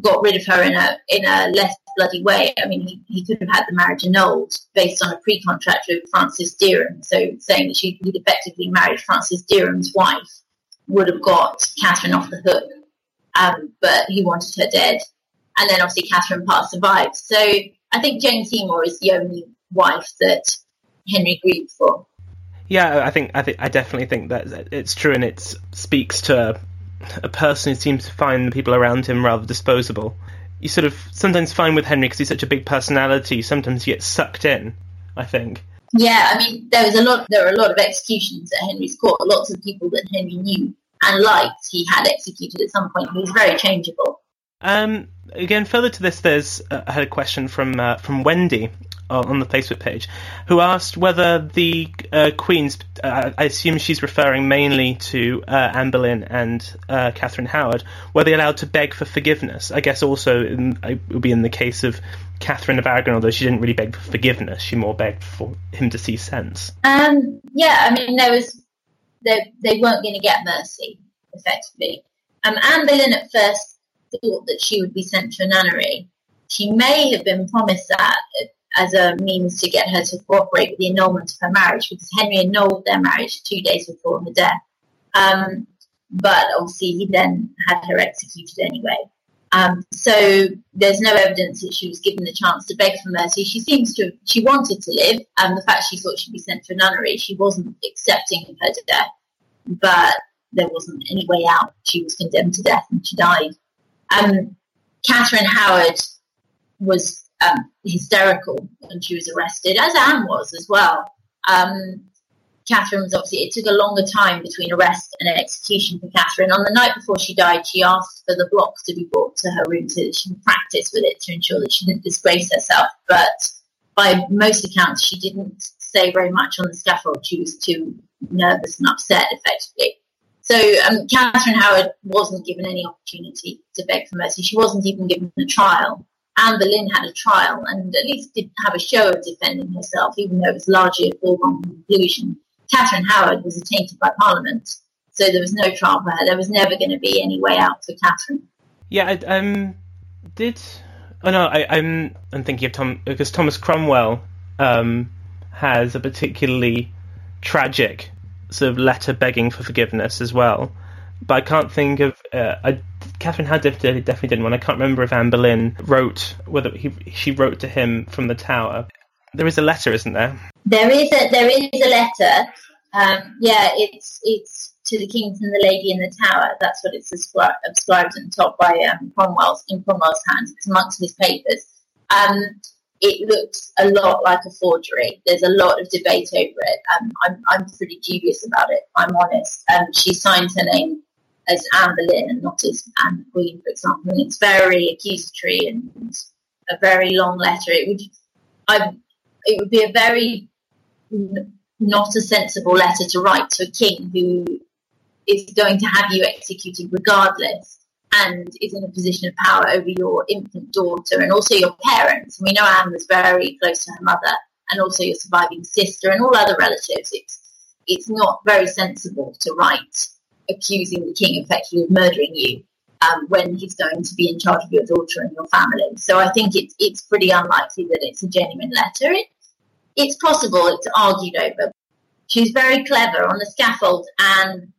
got rid of her in a in a less bloody way. I mean, he, he could have had the marriage annulled based on a pre-contract with Francis Derham. So saying that she, he'd effectively married Francis Derham's wife would have got Catherine off the hook. Um, but he wanted her dead and then obviously Catherine Parr survived. So I think Jane Seymour is the only wife that Henry grieved for. Yeah, I think I think I definitely think that it's true, and it speaks to a person who seems to find the people around him rather disposable. you sort of sometimes find with Henry because he's such a big personality. Sometimes you get sucked in. I think. Yeah, I mean, there was a lot. There were a lot of executions at Henry's court. Lots of people that Henry knew and liked, he had executed at some point. He was very changeable. Um, again, further to this, there's uh, I had a question from uh, from Wendy uh, on the Facebook page, who asked whether the uh, queens. Uh, I assume she's referring mainly to uh, Anne Boleyn and Catherine Howard. Were they allowed to beg for forgiveness? I guess also in, it would be in the case of Catherine of Aragon, although she didn't really beg for forgiveness. She more begged for him to see sense. Um, yeah, I mean, there was they, they weren't going to get mercy effectively. Um, Anne Boleyn at first thought that she would be sent to a nunnery. She may have been promised that as a means to get her to cooperate with the annulment of her marriage because Henry annulled their marriage two days before her death. Um, but obviously, he then had her executed anyway. Um, so there's no evidence that she was given the chance to beg for mercy. She seems to she wanted to live, and the fact she thought she'd be sent to a nunnery, she wasn't accepting of her death, but there wasn't any way out. She was condemned to death, and she died. Um, Catherine Howard was um, hysterical when she was arrested, as Anne was as well. Um, Catherine was obviously, it took a longer time between arrest and execution for Catherine. On the night before she died, she asked for the block to be brought to her room so that she could practice with it to ensure that she didn't disgrace herself. But by most accounts, she didn't say very much on the scaffold. She was too nervous and upset, effectively. So um, Catherine Howard wasn't given any opportunity to beg for mercy. She wasn't even given a trial. Anne Boleyn had a trial and at least did have a show of defending herself, even though it was largely a foregone conclusion. Catherine Howard was attainted by Parliament, so there was no trial for her. There was never going to be any way out for Catherine. Yeah, I, um, did oh no, I, I'm I'm thinking of Tom because Thomas Cromwell um, has a particularly tragic sort of letter begging for forgiveness as well. But I can't think of. Uh, I, Catherine Howard definitely, definitely didn't one. I can't remember if Anne Boleyn wrote whether he, she wrote to him from the tower. There is a letter, isn't there? There is a there is a letter. Um, yeah, it's it's to the kings and the lady in the tower. That's what it's ascribed, ascribed and top by um, Cromwell's in Cromwell's hands. It's amongst his papers. Um, it looks a lot like a forgery. There's a lot of debate over it. Um, I'm, I'm pretty dubious about it. I'm honest. Um, she signs her name as Anne Boleyn and not as Anne Queen, for example. And it's very accusatory and a very long letter. It would, I, it would be a very not a sensible letter to write to a king who is going to have you executed regardless and is in a position of power over your infant daughter and also your parents. We know Anne was very close to her mother and also your surviving sister and all other relatives. It's it's not very sensible to write accusing the king effectively of murdering you um, when he's going to be in charge of your daughter and your family. So I think it's it's pretty unlikely that it's a genuine letter. It, it's possible it's argued over. She's very clever on the scaffold and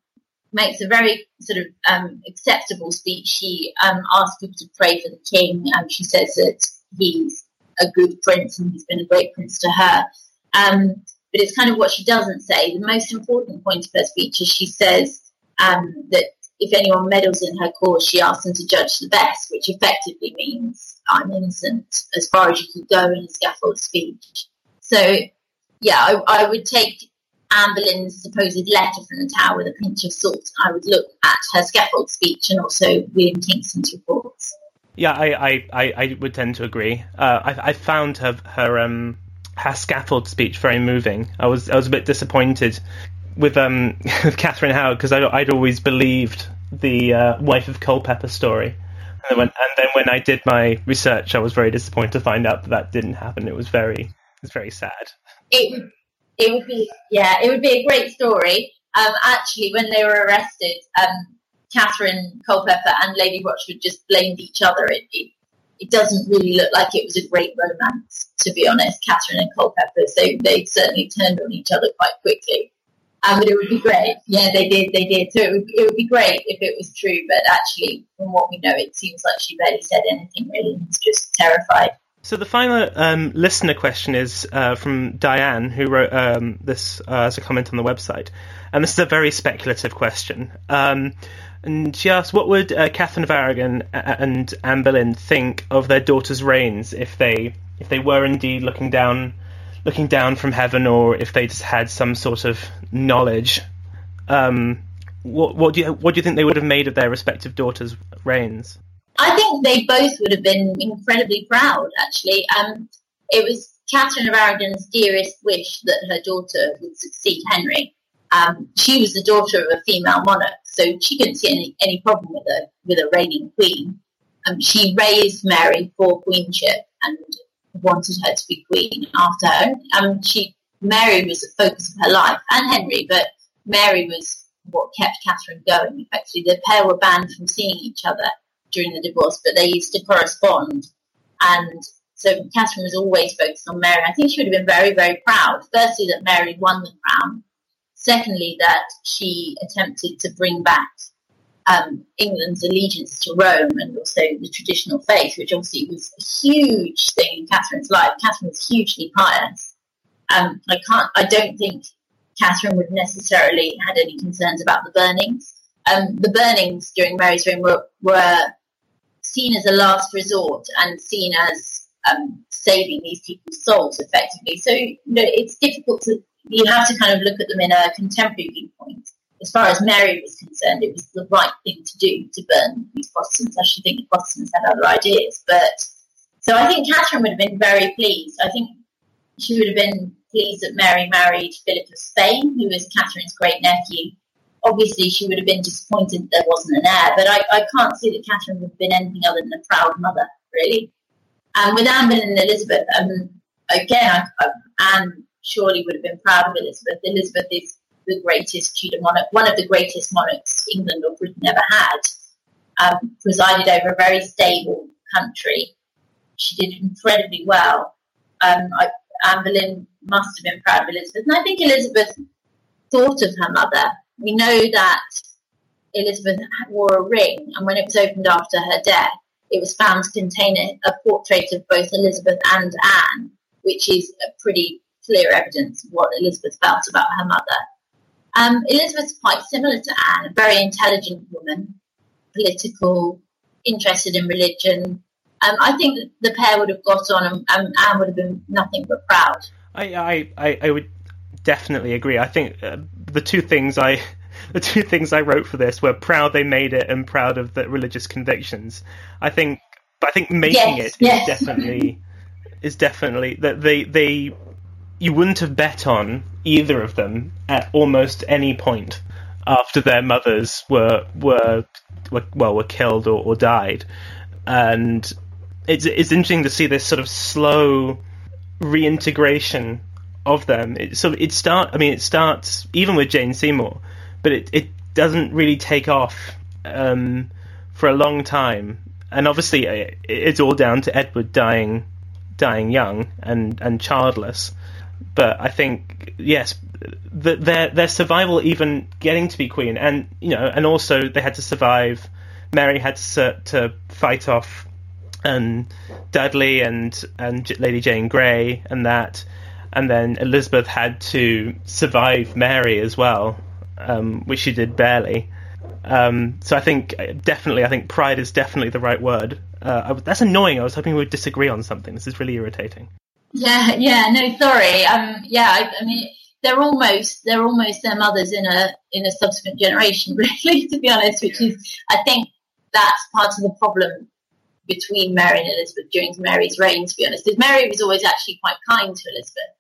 makes a very sort of um, acceptable speech. She um, asks people to pray for the king, and she says that he's a good prince and he's been a great prince to her. Um, but it's kind of what she doesn't say. The most important point of her speech is she says um, that if anyone meddles in her cause, she asks them to judge the best, which effectively means I'm innocent as far as you can go in a scaffold speech. So, yeah, I, I would take Anne Boleyn's supposed letter from the tower with a pinch of salt, I would look at her scaffold speech and also William Kingston's reports. Yeah, I, I, I, would tend to agree. Uh, I, I found her her um her scaffold speech very moving. I was I was a bit disappointed with um [laughs] with Catherine Howard because I'd, I'd always believed the uh, wife of Culpeper story. And, when, and then when I did my research, I was very disappointed to find out that that didn't happen. It was very it was very sad. It it would be yeah, it would be a great story. Um, actually, when they were arrested, um, Catherine Culpeper and Lady Rochford just blamed each other. It, it, it doesn't really look like it was a great romance, to be honest, Catherine and Culpeper. So they certainly turned on each other quite quickly. Um, but it would be great. Yeah, they did. They did. So it would, it would be great if it was true. But actually, from what we know, it seems like she barely said anything really. was just terrified. So the final um, listener question is uh, from Diane, who wrote um, this uh, as a comment on the website, and this is a very speculative question. Um, and she asked, "What would uh, Catherine of Aragon and Anne Boleyn think of their daughters' reigns if they if they were indeed looking down looking down from heaven, or if they just had some sort of knowledge?" Um, what, what do you what do you think they would have made of their respective daughters' reigns? I think they both would have been incredibly proud. Actually, um, it was Catherine of Aragon's dearest wish that her daughter would succeed Henry. Um, she was the daughter of a female monarch, so she couldn't see any, any problem with a with a reigning queen. Um, she raised Mary for queenship and wanted her to be queen after her. Um, she Mary was the focus of her life, and Henry, but Mary was what kept Catherine going. Effectively, the pair were banned from seeing each other during the divorce, but they used to correspond. And so Catherine was always focused on Mary. I think she would have been very, very proud. Firstly, that Mary won the crown. Secondly, that she attempted to bring back um, England's allegiance to Rome and also the traditional faith, which obviously was a huge thing in Catherine's life. Catherine was hugely pious. Um, I can't. I don't think Catherine would necessarily had any concerns about the burnings. Um, the burnings during Mary's reign were, were seen as a last resort and seen as um, saving these people's souls effectively. So you know, it's difficult to you have to kind of look at them in a contemporary viewpoint. As far as Mary was concerned, it was the right thing to do to burn these Protestants. I should think the Protestants had other ideas, but so I think Catherine would have been very pleased. I think she would have been pleased that Mary married Philip of Spain, who was Catherine's great nephew, obviously she would have been disappointed there wasn't an heir, but I, I can't see that Catherine would have been anything other than a proud mother, really. And with Anne and Elizabeth, um, again, I, I, Anne surely would have been proud of Elizabeth. Elizabeth is the greatest Tudor monarch, one of the greatest monarchs England or Britain ever had, um, presided over a very stable country. She did incredibly well. Um, I, Anne Boleyn must have been proud of Elizabeth. And I think Elizabeth thought of her mother we know that Elizabeth wore a ring, and when it was opened after her death, it was found to contain a, a portrait of both Elizabeth and Anne, which is a pretty clear evidence of what Elizabeth felt about her mother. Um, Elizabeth's quite similar to Anne, a very intelligent woman, political, interested in religion. Um, I think the pair would have got on, and, Anne would have been nothing but proud. I, I, I would definitely agree. I think uh, the two things I [laughs] the two things I wrote for this were proud they made it and proud of the religious convictions. I think, but I think making yes, it yes. is definitely is definitely that they they you wouldn't have bet on either of them at almost any point after their mothers were were, were well were killed or, or died, and it's it's interesting to see this sort of slow reintegration of them. It, so it start. I mean, it starts even with Jane Seymour, but it it doesn't really take off um, for a long time. And obviously, it, it's all down to Edward dying dying young and and childless. But I think yes, the, their their survival, even getting to be queen, and you know, and also they had to survive. Mary had to to fight off and um, Dudley and and Lady Jane Grey and that and then Elizabeth had to survive Mary as well, um, which she did barely. Um, so I think definitely, I think pride is definitely the right word. Uh, that's annoying. I was hoping we would disagree on something. This is really irritating. Yeah, [laughs] yeah, no, sorry. Um, yeah, I, I mean, they're almost they're almost their mothers in a in a subsequent generation, [laughs] really. To be honest, which is I think that's part of the problem between Mary and Elizabeth during Mary's reign. To be honest, because Mary was always actually quite kind to Elizabeth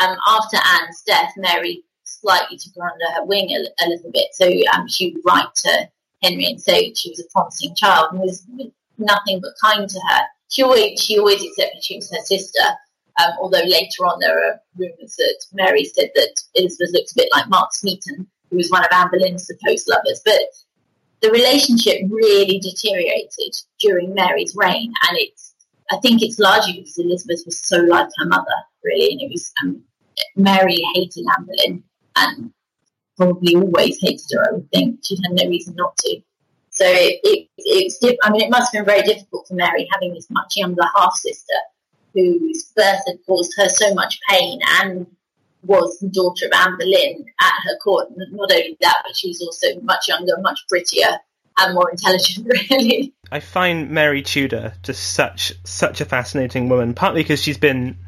um, after Anne's death, Mary slightly took her under her wing a, a little bit. So um, she would write to Henry and say she was a promising child and was nothing but kind to her. She always she always accepted she was her sister. Um, although later on there are rumours that Mary said that Elizabeth looked a bit like Mark Smeaton, who was one of Anne Boleyn's supposed lovers. But the relationship really deteriorated during Mary's reign, and it's I think it's largely because Elizabeth was so like her mother really, and it was um, Mary hated Anne Boleyn and probably always hated her. I would think she'd had no reason not to. So it, it, it's. I mean, it must have been very difficult for Mary having this much younger half sister whose birth had caused her so much pain and was the daughter of Anne Boleyn at her court. Not only that, but she was also much younger, much prettier, and more intelligent, [laughs] really. I find Mary Tudor just such such a fascinating woman, partly because she's been.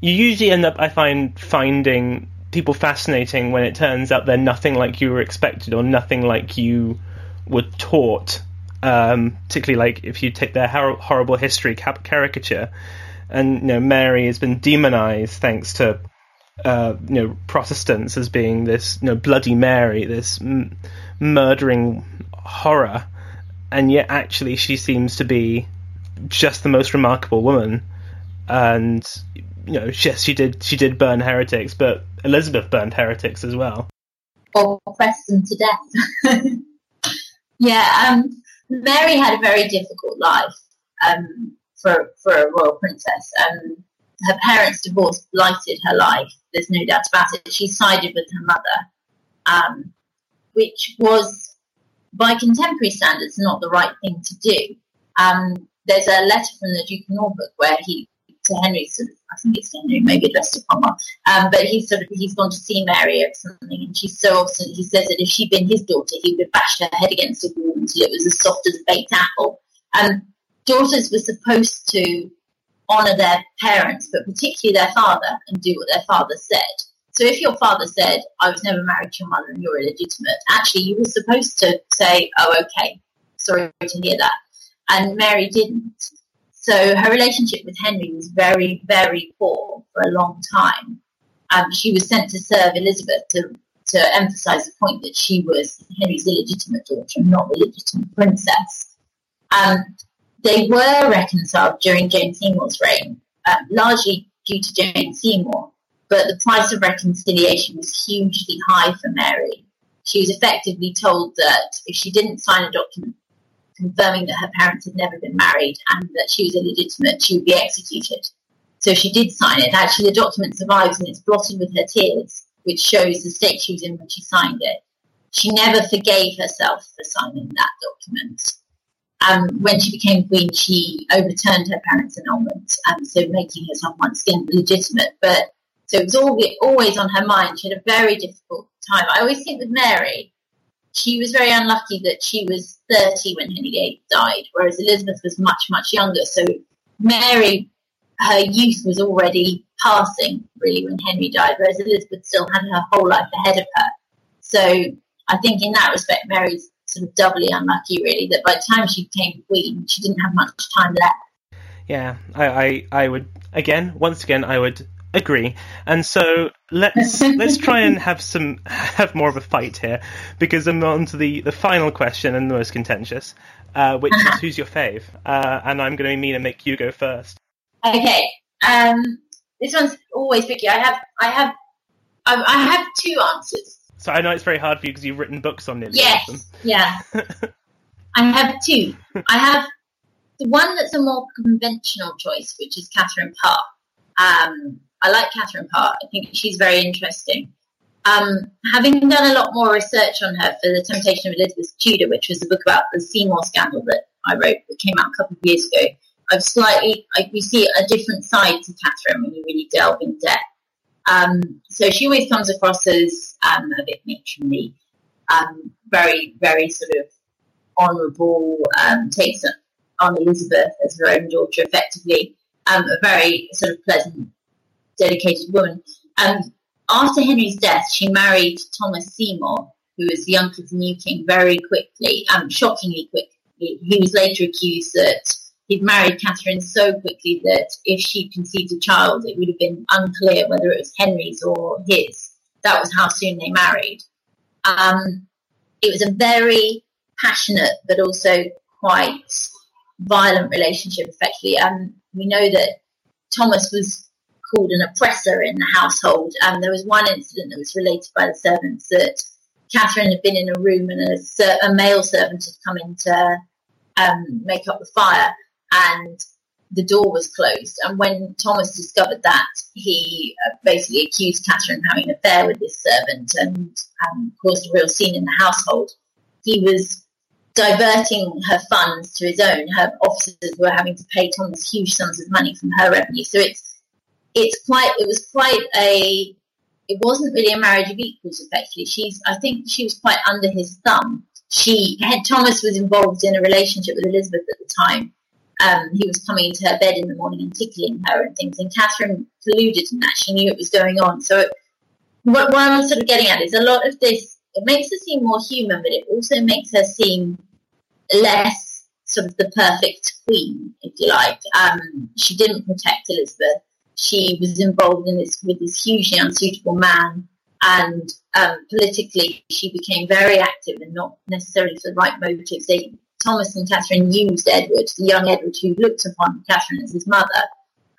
You usually end up, I find, finding people fascinating when it turns out they're nothing like you were expected or nothing like you were taught. Um, particularly like if you take their hor- horrible history cap- caricature, and you know Mary has been demonized thanks to uh, you know Protestants as being this you know Bloody Mary, this m- murdering horror, and yet actually she seems to be just the most remarkable woman. And you know, yes, she did she did burn heretics, but Elizabeth burned heretics as well. Or pressed them to death. [laughs] yeah, um, Mary had a very difficult life um, for for a royal princess. Um, her parents' divorce blighted her life. There's no doubt about it. She sided with her mother, um, which was, by contemporary standards, not the right thing to do. Um, there's a letter from the Duke of Norfolk where he Henry, of, I think it's Henry, maybe to Cromwell, um, but he's sort of he's gone to see Mary or something, and she's so obstinate. He says that if she'd been his daughter, he would have bashed her head against a wall until it was as soft as a baked apple. And daughters were supposed to honour their parents, but particularly their father, and do what their father said. So if your father said, I was never married to your mother and you're illegitimate, actually you were supposed to say, oh, okay, sorry to hear that. And Mary didn't. So her relationship with Henry was very, very poor for a long time. Um, she was sent to serve Elizabeth to, to emphasise the point that she was Henry's illegitimate daughter, and not the legitimate princess. Um, they were reconciled during Jane Seymour's reign, uh, largely due to Jane Seymour, but the price of reconciliation was hugely high for Mary. She was effectively told that if she didn't sign a document confirming that her parents had never been married and that she was illegitimate, she would be executed. So she did sign it. Actually, the document survives and it's blotted with her tears, which shows the state she was in when she signed it. She never forgave herself for signing that document. Um, when she became queen, she overturned her parents' annulment, um, so making herself once again legitimate. But so it was always on her mind. She had a very difficult time. I always think with Mary, she was very unlucky that she was 30 when Henry VIII died, whereas Elizabeth was much, much younger. So Mary, her youth was already passing, really, when Henry died, whereas Elizabeth still had her whole life ahead of her. So I think in that respect, Mary's sort of doubly unlucky, really, that by the time she became queen, she didn't have much time left. Yeah, I, I, I would, again, once again, I would agree. And so let's let's try and have some [laughs] have more of a fight here because I'm on to the, the final question and the most contentious, uh, which is who's your fave? Uh, and I'm going to be mean and make you go first. Okay. Um, this one's always tricky. I have I have I, I have two answers. So I know it's very hard for you because you've written books on nearly yes, all of them. Yeah. [laughs] I have two. I have the one that's a more conventional choice, which is Catherine Parr. Um, I like Catherine Parr. I think she's very interesting. Um, having done a lot more research on her for The Temptation of Elizabeth Tudor, which was a book about the Seymour scandal that I wrote that came out a couple of years ago, I've slightly, I, you see a different side to Catherine when you really delve in depth. Um, so she always comes across as um, a bit matronly, um, very, very sort of honourable, um, takes on Elizabeth as her own daughter effectively, um, a very sort of pleasant dedicated woman. And after Henry's death, she married Thomas Seymour, who was the uncle of the new king, very quickly, um, shockingly quickly. He was later accused that he'd married Catherine so quickly that if she conceived a child, it would have been unclear whether it was Henry's or his. That was how soon they married. Um, it was a very passionate but also quite violent relationship, effectively. And we know that Thomas was called an oppressor in the household. And there was one incident that was related by the servants that Catherine had been in a room and a, a male servant had come in to um, make up the fire and the door was closed. And when Thomas discovered that, he uh, basically accused Catherine of having an affair with this servant and um, caused a real scene in the household. He was diverting her funds to his own. Her officers were having to pay Thomas huge sums of money from her revenue. So it's it's quite it was quite a it wasn't really a marriage of equals effectively. She's I think she was quite under his thumb. She had Thomas was involved in a relationship with Elizabeth at the time. Um, he was coming into her bed in the morning and tickling her and things, and Catherine colluded in that. She knew it was going on. So it, what, what I'm sort of getting at is a lot of this. It makes her seem more human, but it also makes her seem less sort of the perfect queen, if you like. Um, she didn't protect Elizabeth. She was involved in this with this hugely unsuitable man, and um, politically she became very active and not necessarily for the right motives. They, Thomas and Catherine used Edward, the young Edward, who looked upon Catherine as his mother,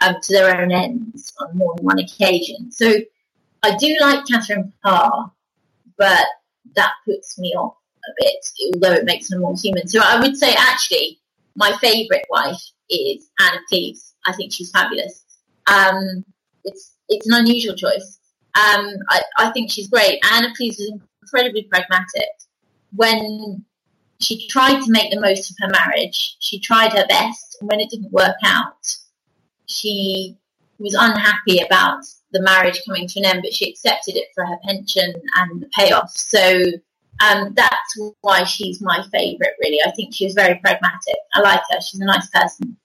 um, to their own ends on more than one occasion. So I do like Catherine Parr, but that puts me off a bit, although it makes her more human. So I would say actually my favourite wife is Anne of Cleves. I think she's fabulous. Um, it's it's an unusual choice. Um, I, I think she's great. Anna of Cleves was incredibly pragmatic. When she tried to make the most of her marriage, she tried her best, and when it didn't work out, she was unhappy about the marriage coming to an end, but she accepted it for her pension and the payoff. So um, that's why she's my favourite, really. I think she was very pragmatic. I like her. She's a nice person.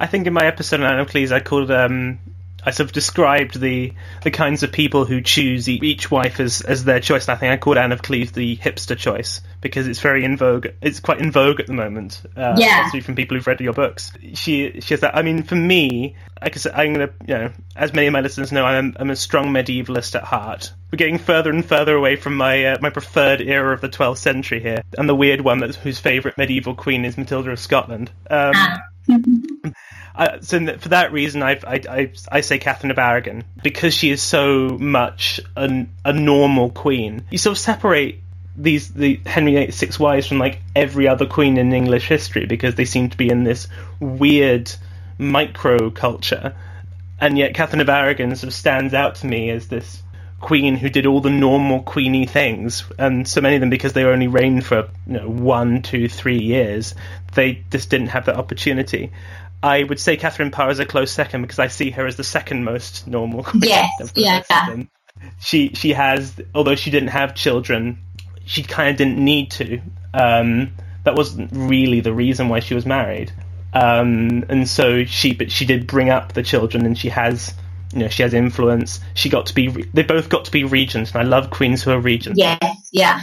I think in my episode on Anne of Cleves, I called um, I sort of described the the kinds of people who choose each wife as, as their choice. And I think I called Anne of Cleves the hipster choice because it's very in vogue. It's quite in vogue at the moment. Uh, yeah. Especially from people who've read your books. She she has that. I mean, for me, I said, I'm gonna you know, as many of my listeners know, I'm I'm a strong medievalist at heart. We're getting further and further away from my uh, my preferred era of the 12th century here, and the weird one that whose favourite medieval queen is Matilda of Scotland. Um, Ah. [laughs] So for that reason, I, I, I, I say Catherine of Aragon because she is so much a, a normal queen. You sort of separate these the Henry VIII six wives from like every other queen in English history because they seem to be in this weird micro culture, and yet Catherine of Aragon sort of stands out to me as this queen who did all the normal queeny things, and so many of them because they only reigned for you know one, two, three years, they just didn't have that opportunity. I would say Catherine Parr is a close second because I see her as the second most normal [laughs] queen. Yes, yeah, them. She she has, although she didn't have children, she kind of didn't need to. Um, that wasn't really the reason why she was married. Um, and so she, but she did bring up the children, and she has, you know, she has influence. She got to be, they both got to be regents, and I love queens who are regents. Yes, yeah.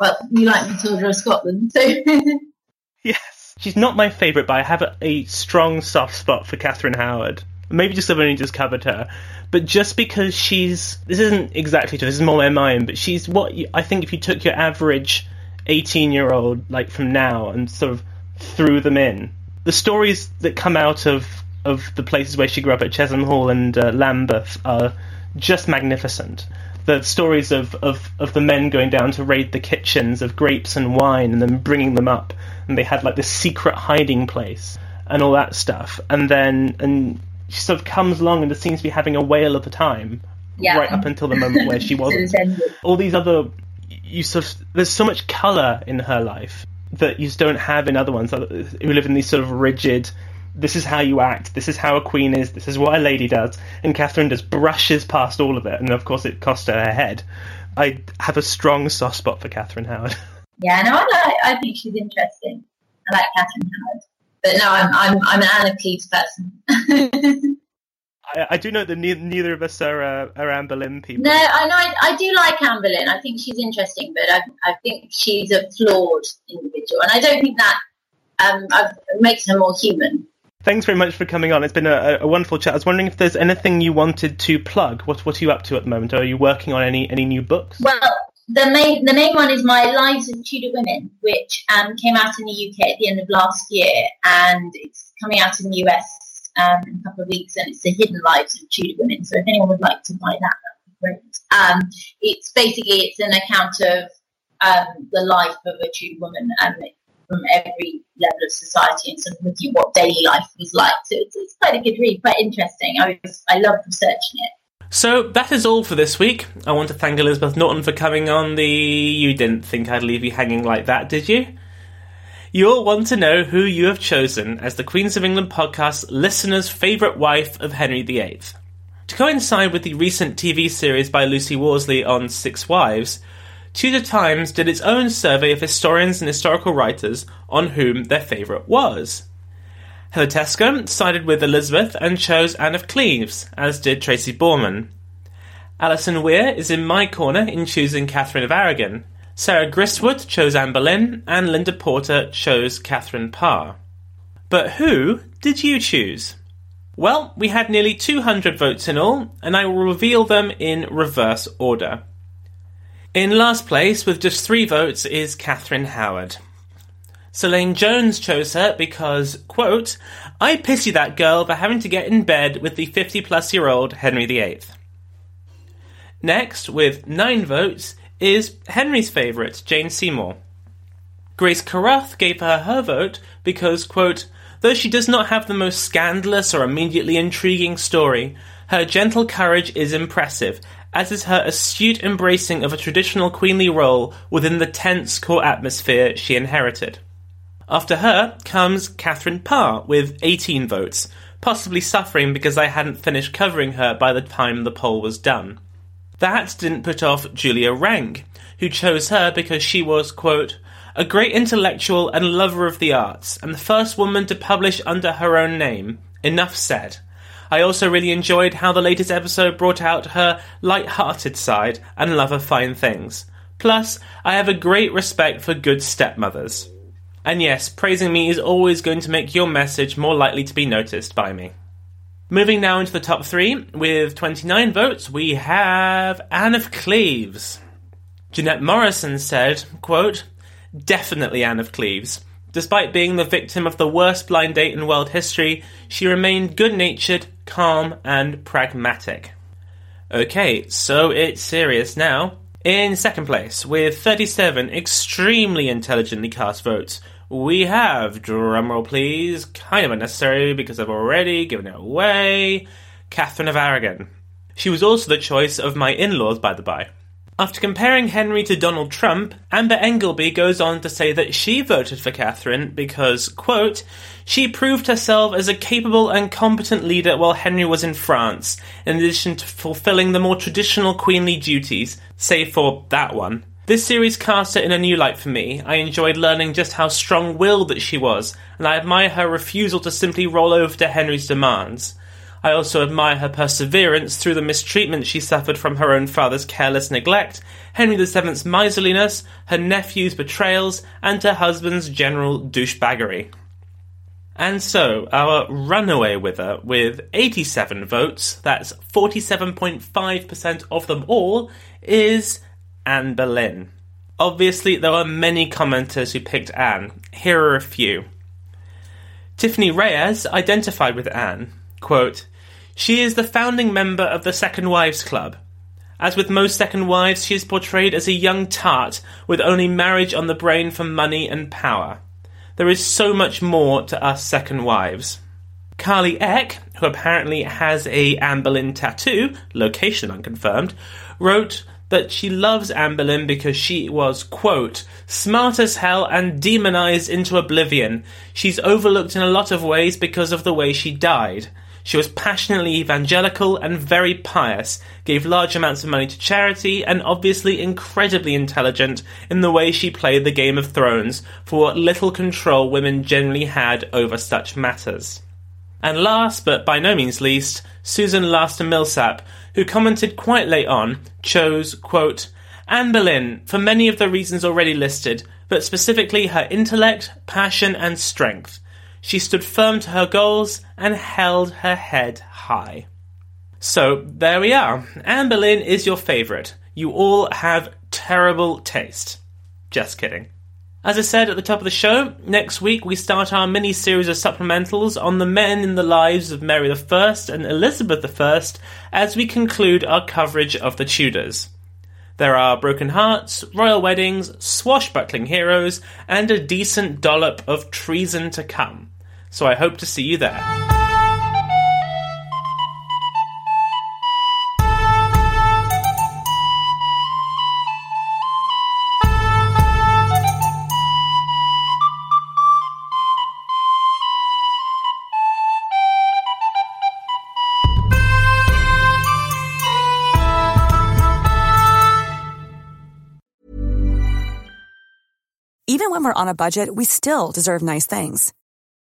Well, you like Matilda of Scotland, so [laughs] Yes. She's not my favourite, but I have a, a strong soft spot for Catherine Howard. Maybe just I've only just covered her. But just because she's. This isn't exactly true, this is more my mind, but she's what you, I think if you took your average 18 year old, like from now, and sort of threw them in, the stories that come out of, of the places where she grew up at Chesham Hall and uh, Lambeth are just magnificent. The stories of, of, of the men going down to raid the kitchens of grapes and wine and then bringing them up, and they had like this secret hiding place and all that stuff. And then and she sort of comes along and just seems to be having a whale of a time Yeah. right up until the moment where she [laughs] wasn't. all these other you sort of there's so much color in her life that you just don't have in other ones who live in these sort of rigid this is how you act this is how a queen is this is what a lady does and catherine just brushes past all of it and of course it cost her her head i have a strong soft spot for catherine howard [laughs] yeah, no, I like. I think she's interesting. I like Catherine Howard, but no, I'm I'm I'm an Anne of Cleves person. [laughs] I, I do know that ne- neither of us are, uh, are Anne Boleyn people. no, I know I, I do like Anne Boleyn. I think she's interesting, but I I think she's a flawed individual, and I don't think that um makes her more human. Thanks very much for coming on. It's been a, a wonderful chat. I was wondering if there's anything you wanted to plug. What What are you up to at the moment? Are you working on any any new books? Well, the main the main one is my Lives of Tudor Women, which um, came out in the UK at the end of last year, and it's coming out in the US um, in a couple of weeks, and it's the Hidden Lives of Tudor Women. So if anyone would like to buy that, that would be great. Um, it's basically it's an account of um, the life of a Tudor woman um, from every level of society and sort of looking at what daily life was like. So it's, it's quite a good read, quite interesting. I was I loved researching it. So that is all for this week. I want to thank Elizabeth Norton for coming on the. You didn't think I'd leave you hanging like that, did you? You'll want to know who you have chosen as the Queens of England podcast listener's favourite wife of Henry VIII. To coincide with the recent TV series by Lucy Worsley on Six Wives, Tudor Times did its own survey of historians and historical writers on whom their favourite was. Heather sided with Elizabeth and chose Anne of Cleves, as did Tracy Borman. Alison Weir is in my corner in choosing Catherine of Aragon. Sarah Gristwood chose Anne Boleyn, and Linda Porter chose Catherine Parr. But who did you choose? Well, we had nearly 200 votes in all, and I will reveal them in reverse order. In last place, with just three votes, is Catherine Howard. Selene Jones chose her because, quote, I pity that girl for having to get in bed with the 50 plus year old Henry VIII. Next, with nine votes, is Henry's favourite, Jane Seymour. Grace Carruth gave her her vote because, quote, though she does not have the most scandalous or immediately intriguing story, her gentle courage is impressive, as is her astute embracing of a traditional queenly role within the tense court atmosphere she inherited. After her comes Catherine Parr with 18 votes, possibly suffering because I hadn't finished covering her by the time the poll was done. That didn't put off Julia Rank, who chose her because she was, quote, a great intellectual and lover of the arts, and the first woman to publish under her own name. Enough said. I also really enjoyed how the latest episode brought out her light-hearted side and love of fine things. Plus, I have a great respect for good stepmothers. And yes, praising me is always going to make your message more likely to be noticed by me. Moving now into the top three, with 29 votes, we have Anne of Cleves. Jeanette Morrison said, quote, Definitely Anne of Cleves. Despite being the victim of the worst blind date in world history, she remained good natured, calm, and pragmatic. Okay, so it's serious now. In second place, with 37 extremely intelligently cast votes, we have, drumroll please, kind of unnecessary because I've already given it away, Catherine of Aragon. She was also the choice of my in laws, by the by. After comparing Henry to Donald Trump, Amber Engelby goes on to say that she voted for Catherine because, quote, she proved herself as a capable and competent leader while Henry was in France, in addition to fulfilling the more traditional queenly duties, save for that one. This series cast her in a new light for me. I enjoyed learning just how strong willed that she was, and I admire her refusal to simply roll over to Henry's demands. I also admire her perseverance through the mistreatment she suffered from her own father's careless neglect, Henry VII's miserliness, her nephew's betrayals, and her husband's general douchebaggery. And so, our runaway winner with 87 votes, that's 47.5% of them all, is Anne Boleyn. Obviously, there were many commenters who picked Anne. Here are a few. Tiffany Reyes identified with Anne. Quote, she is the founding member of the Second Wives Club. As with most second wives, she is portrayed as a young tart with only marriage on the brain for money and power. There is so much more to us second wives. Carly Eck, who apparently has a Anne Boleyn tattoo, location unconfirmed, wrote that she loves Anne Boleyn because she was, quote, smart as hell and demonized into oblivion. She's overlooked in a lot of ways because of the way she died. She was passionately evangelical and very pious, gave large amounts of money to charity, and obviously incredibly intelligent in the way she played the Game of Thrones for what little control women generally had over such matters. And last, but by no means least, Susan Laster Millsap, who commented quite late on, chose, quote, Anne Boleyn, for many of the reasons already listed, but specifically her intellect, passion, and strength. She stood firm to her goals and held her head high. So, there we are. Anne Boleyn is your favourite. You all have terrible taste. Just kidding. As I said at the top of the show, next week we start our mini series of supplementals on the men in the lives of Mary I and Elizabeth I as we conclude our coverage of the Tudors. There are broken hearts, royal weddings, swashbuckling heroes, and a decent dollop of treason to come so I hope to see you there. Even when we're on a budget, we still deserve nice things.